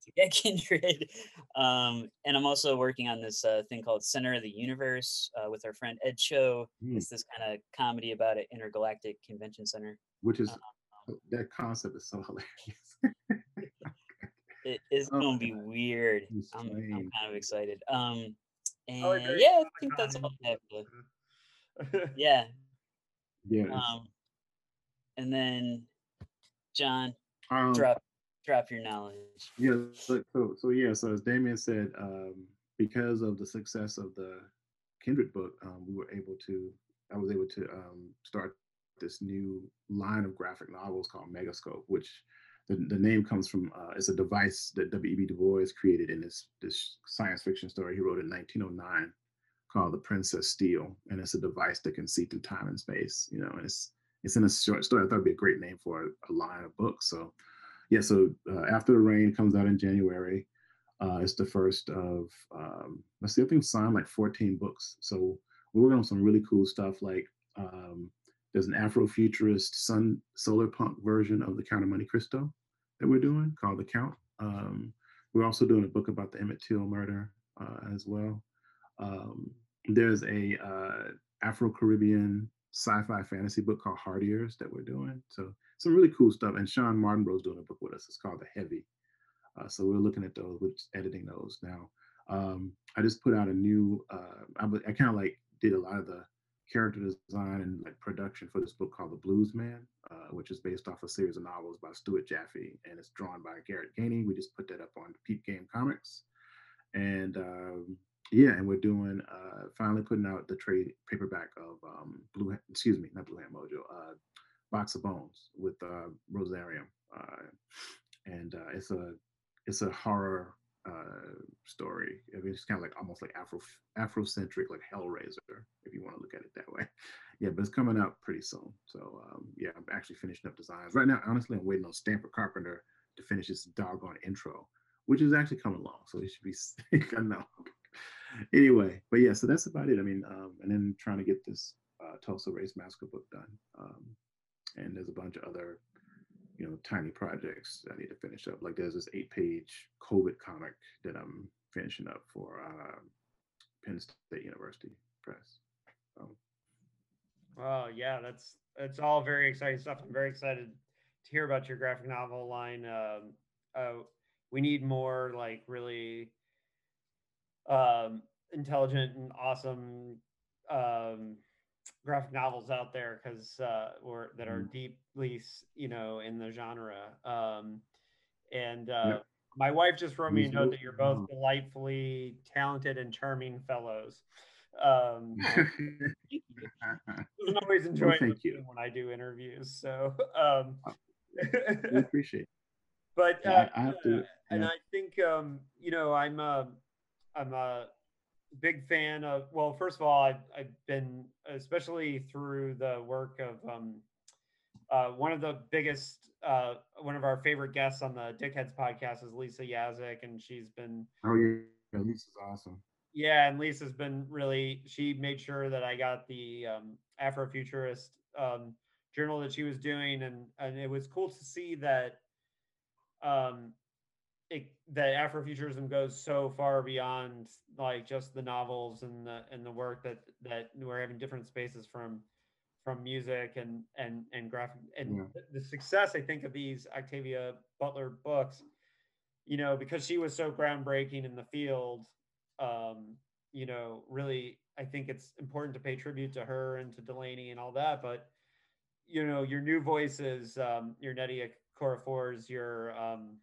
To get Kindred. Um, and I'm also working on this uh, thing called Center of the Universe uh, with our friend Ed Cho. Mm. It's this kind of comedy about an intergalactic convention center which is um, that concept is so hilarious. it's oh, gonna be weird. I'm, I'm, kind of excited. Um, and oh, yeah, I think that's all I have to. yeah. Yeah. Um, and then John, um, drop drop your knowledge. Yeah. So, so, yeah. So as Damian said, um, because of the success of the Kindred book, um, we were able to. I was able to um, start this new line of graphic novels called Megascope, which the, the name comes from uh, it's a device that W.E.B. Du Bois created in this this science fiction story he wrote in 1909 called The Princess Steel, and it's a device that can see through time and space. You know, and it's it's in a short story. I thought it'd be a great name for a, a line of books. So, yeah. So uh, After the Rain comes out in January. Uh, it's the first of um, let's see, I think signed like 14 books. So we're working on some really cool stuff like um, there's an Afrofuturist sun solar punk version of the Count of Monte Cristo that we're doing called The Count. Um, we're also doing a book about the Emmett Till murder uh, as well. Um, there's a uh, Afro Caribbean sci-fi fantasy book called Hard that we're doing. So some really cool stuff. And Sean Martinbrough's doing a book with us. It's called The Heavy. Uh, so we're looking at those, we're editing those now. Um, I just put out a new. Uh, I, I kind of like did a lot of the character design and like production for this book called The Blues Man, uh, which is based off a series of novels by Stuart Jaffe, and it's drawn by Garrett Gainey. We just put that up on Peep Game Comics, and um, yeah, and we're doing uh, finally putting out the trade paperback of um, Blue, excuse me, not Blue Hand Mojo, uh, Box of Bones with uh, Rosarium, uh, and uh, it's a it's a horror uh, story. I mean, it's kind of like almost like Afro Afrocentric, like Hellraiser, if you want to look at it that way. Yeah, but it's coming out pretty soon. So um, yeah, I'm actually finishing up designs right now. Honestly, I'm waiting on Stanford Carpenter to finish his doggone intro, which is actually coming along. So it should be. I know. anyway, but yeah, so that's about it. I mean, um, and then trying to get this uh, Tulsa Race Massacre book done. Um, and there's a bunch of other you know, tiny projects I need to finish up. Like there's this eight page COVID comic that I'm finishing up for uh, Penn State University Press. Well, yeah, that's it's all very exciting stuff. I'm very excited to hear about your graphic novel line. Um, uh, we need more like really um, intelligent and awesome um, graphic novels out there because uh, or that are mm. deeply you know in the genre. Um, and uh, yep. my wife just wrote me a note that you're both mm. delightfully talented and charming fellows. Um, doesn't always enjoy well, when I do interviews. So um, we appreciate. It. But uh, yeah, I have to, yeah. and I think um, you know I'm uh, I'm uh, big fan of well first of all i've, I've been especially through the work of um, uh, one of the biggest uh, one of our favorite guests on the dickheads podcast is lisa Yaszek and she's been oh yeah lisa's awesome Yeah, and Lisa's been really. She made sure that I got the um, Afrofuturist um, journal that she was doing, and and it was cool to see that um, that Afrofuturism goes so far beyond like just the novels and the and the work that that we're having different spaces from from music and and and graphic and yeah. the, success I think of these Octavia Butler books, you know, because she was so groundbreaking in the field, um, you know, really I think it's important to pay tribute to her and to Delany and all that, but you know, your new voices, um, your Nnedi Okorafor's, your um,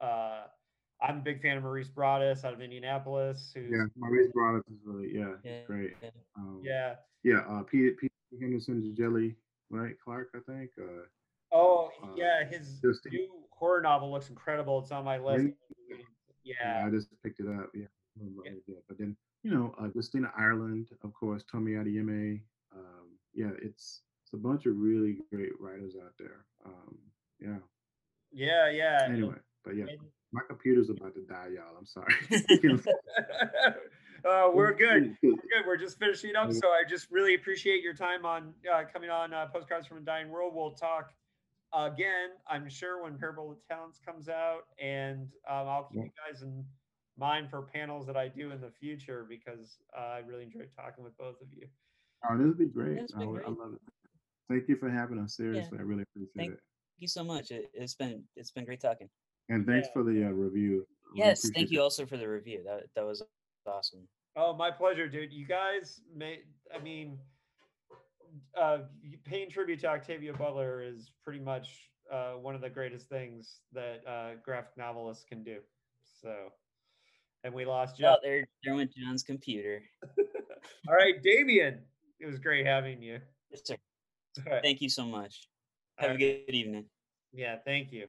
uh, I'm a big fan of Maurice Broaddus out of Indianapolis. Who's, yeah, Maurice Broaddus is really yeah, yeah great. Yeah, um, yeah. yeah uh, Peter, Peter Henderson, Jelly, right? Clark, I think. Uh, oh yeah, uh, his new horror novel looks incredible. It's on my list. Yeah. yeah I just picked it up. Yeah. yeah. But then you know, uh, Justina Ireland, of course, Tomi Adeyemi. Um, yeah, it's it's a bunch of really great writers out there. Um, yeah. Yeah, yeah. Anyway. But yeah, and, my computer's about to die, y'all. I'm sorry. uh, we're good. We're good. We're just finishing up. So I just really appreciate your time on uh, coming on uh, Postcards from a Dying World. We'll talk again, I'm sure, when Parable of Talents comes out. And um, I'll keep yeah. you guys in mind for panels that I do in the future because uh, I really enjoyed talking with both of you. Oh, this would be great. I, great. I, love it. Thank you for having us. Seriously, yeah. I really appreciate Thank it. Thank you so much. It, has been it's been great talking. And thanks yeah. for the uh, review. Yes, thank you also for the review. That that was awesome. Oh, my pleasure, dude. You guys may I mean uh paying tribute to Octavia Butler is pretty much uh one of the greatest things that uh graphic novelists can do. So and we lost John. Oh, there, there went John's computer. All right, Damian. It was great having you. Yes, sir. Right. Thank you so much. Have All a good evening. Yeah, thank you.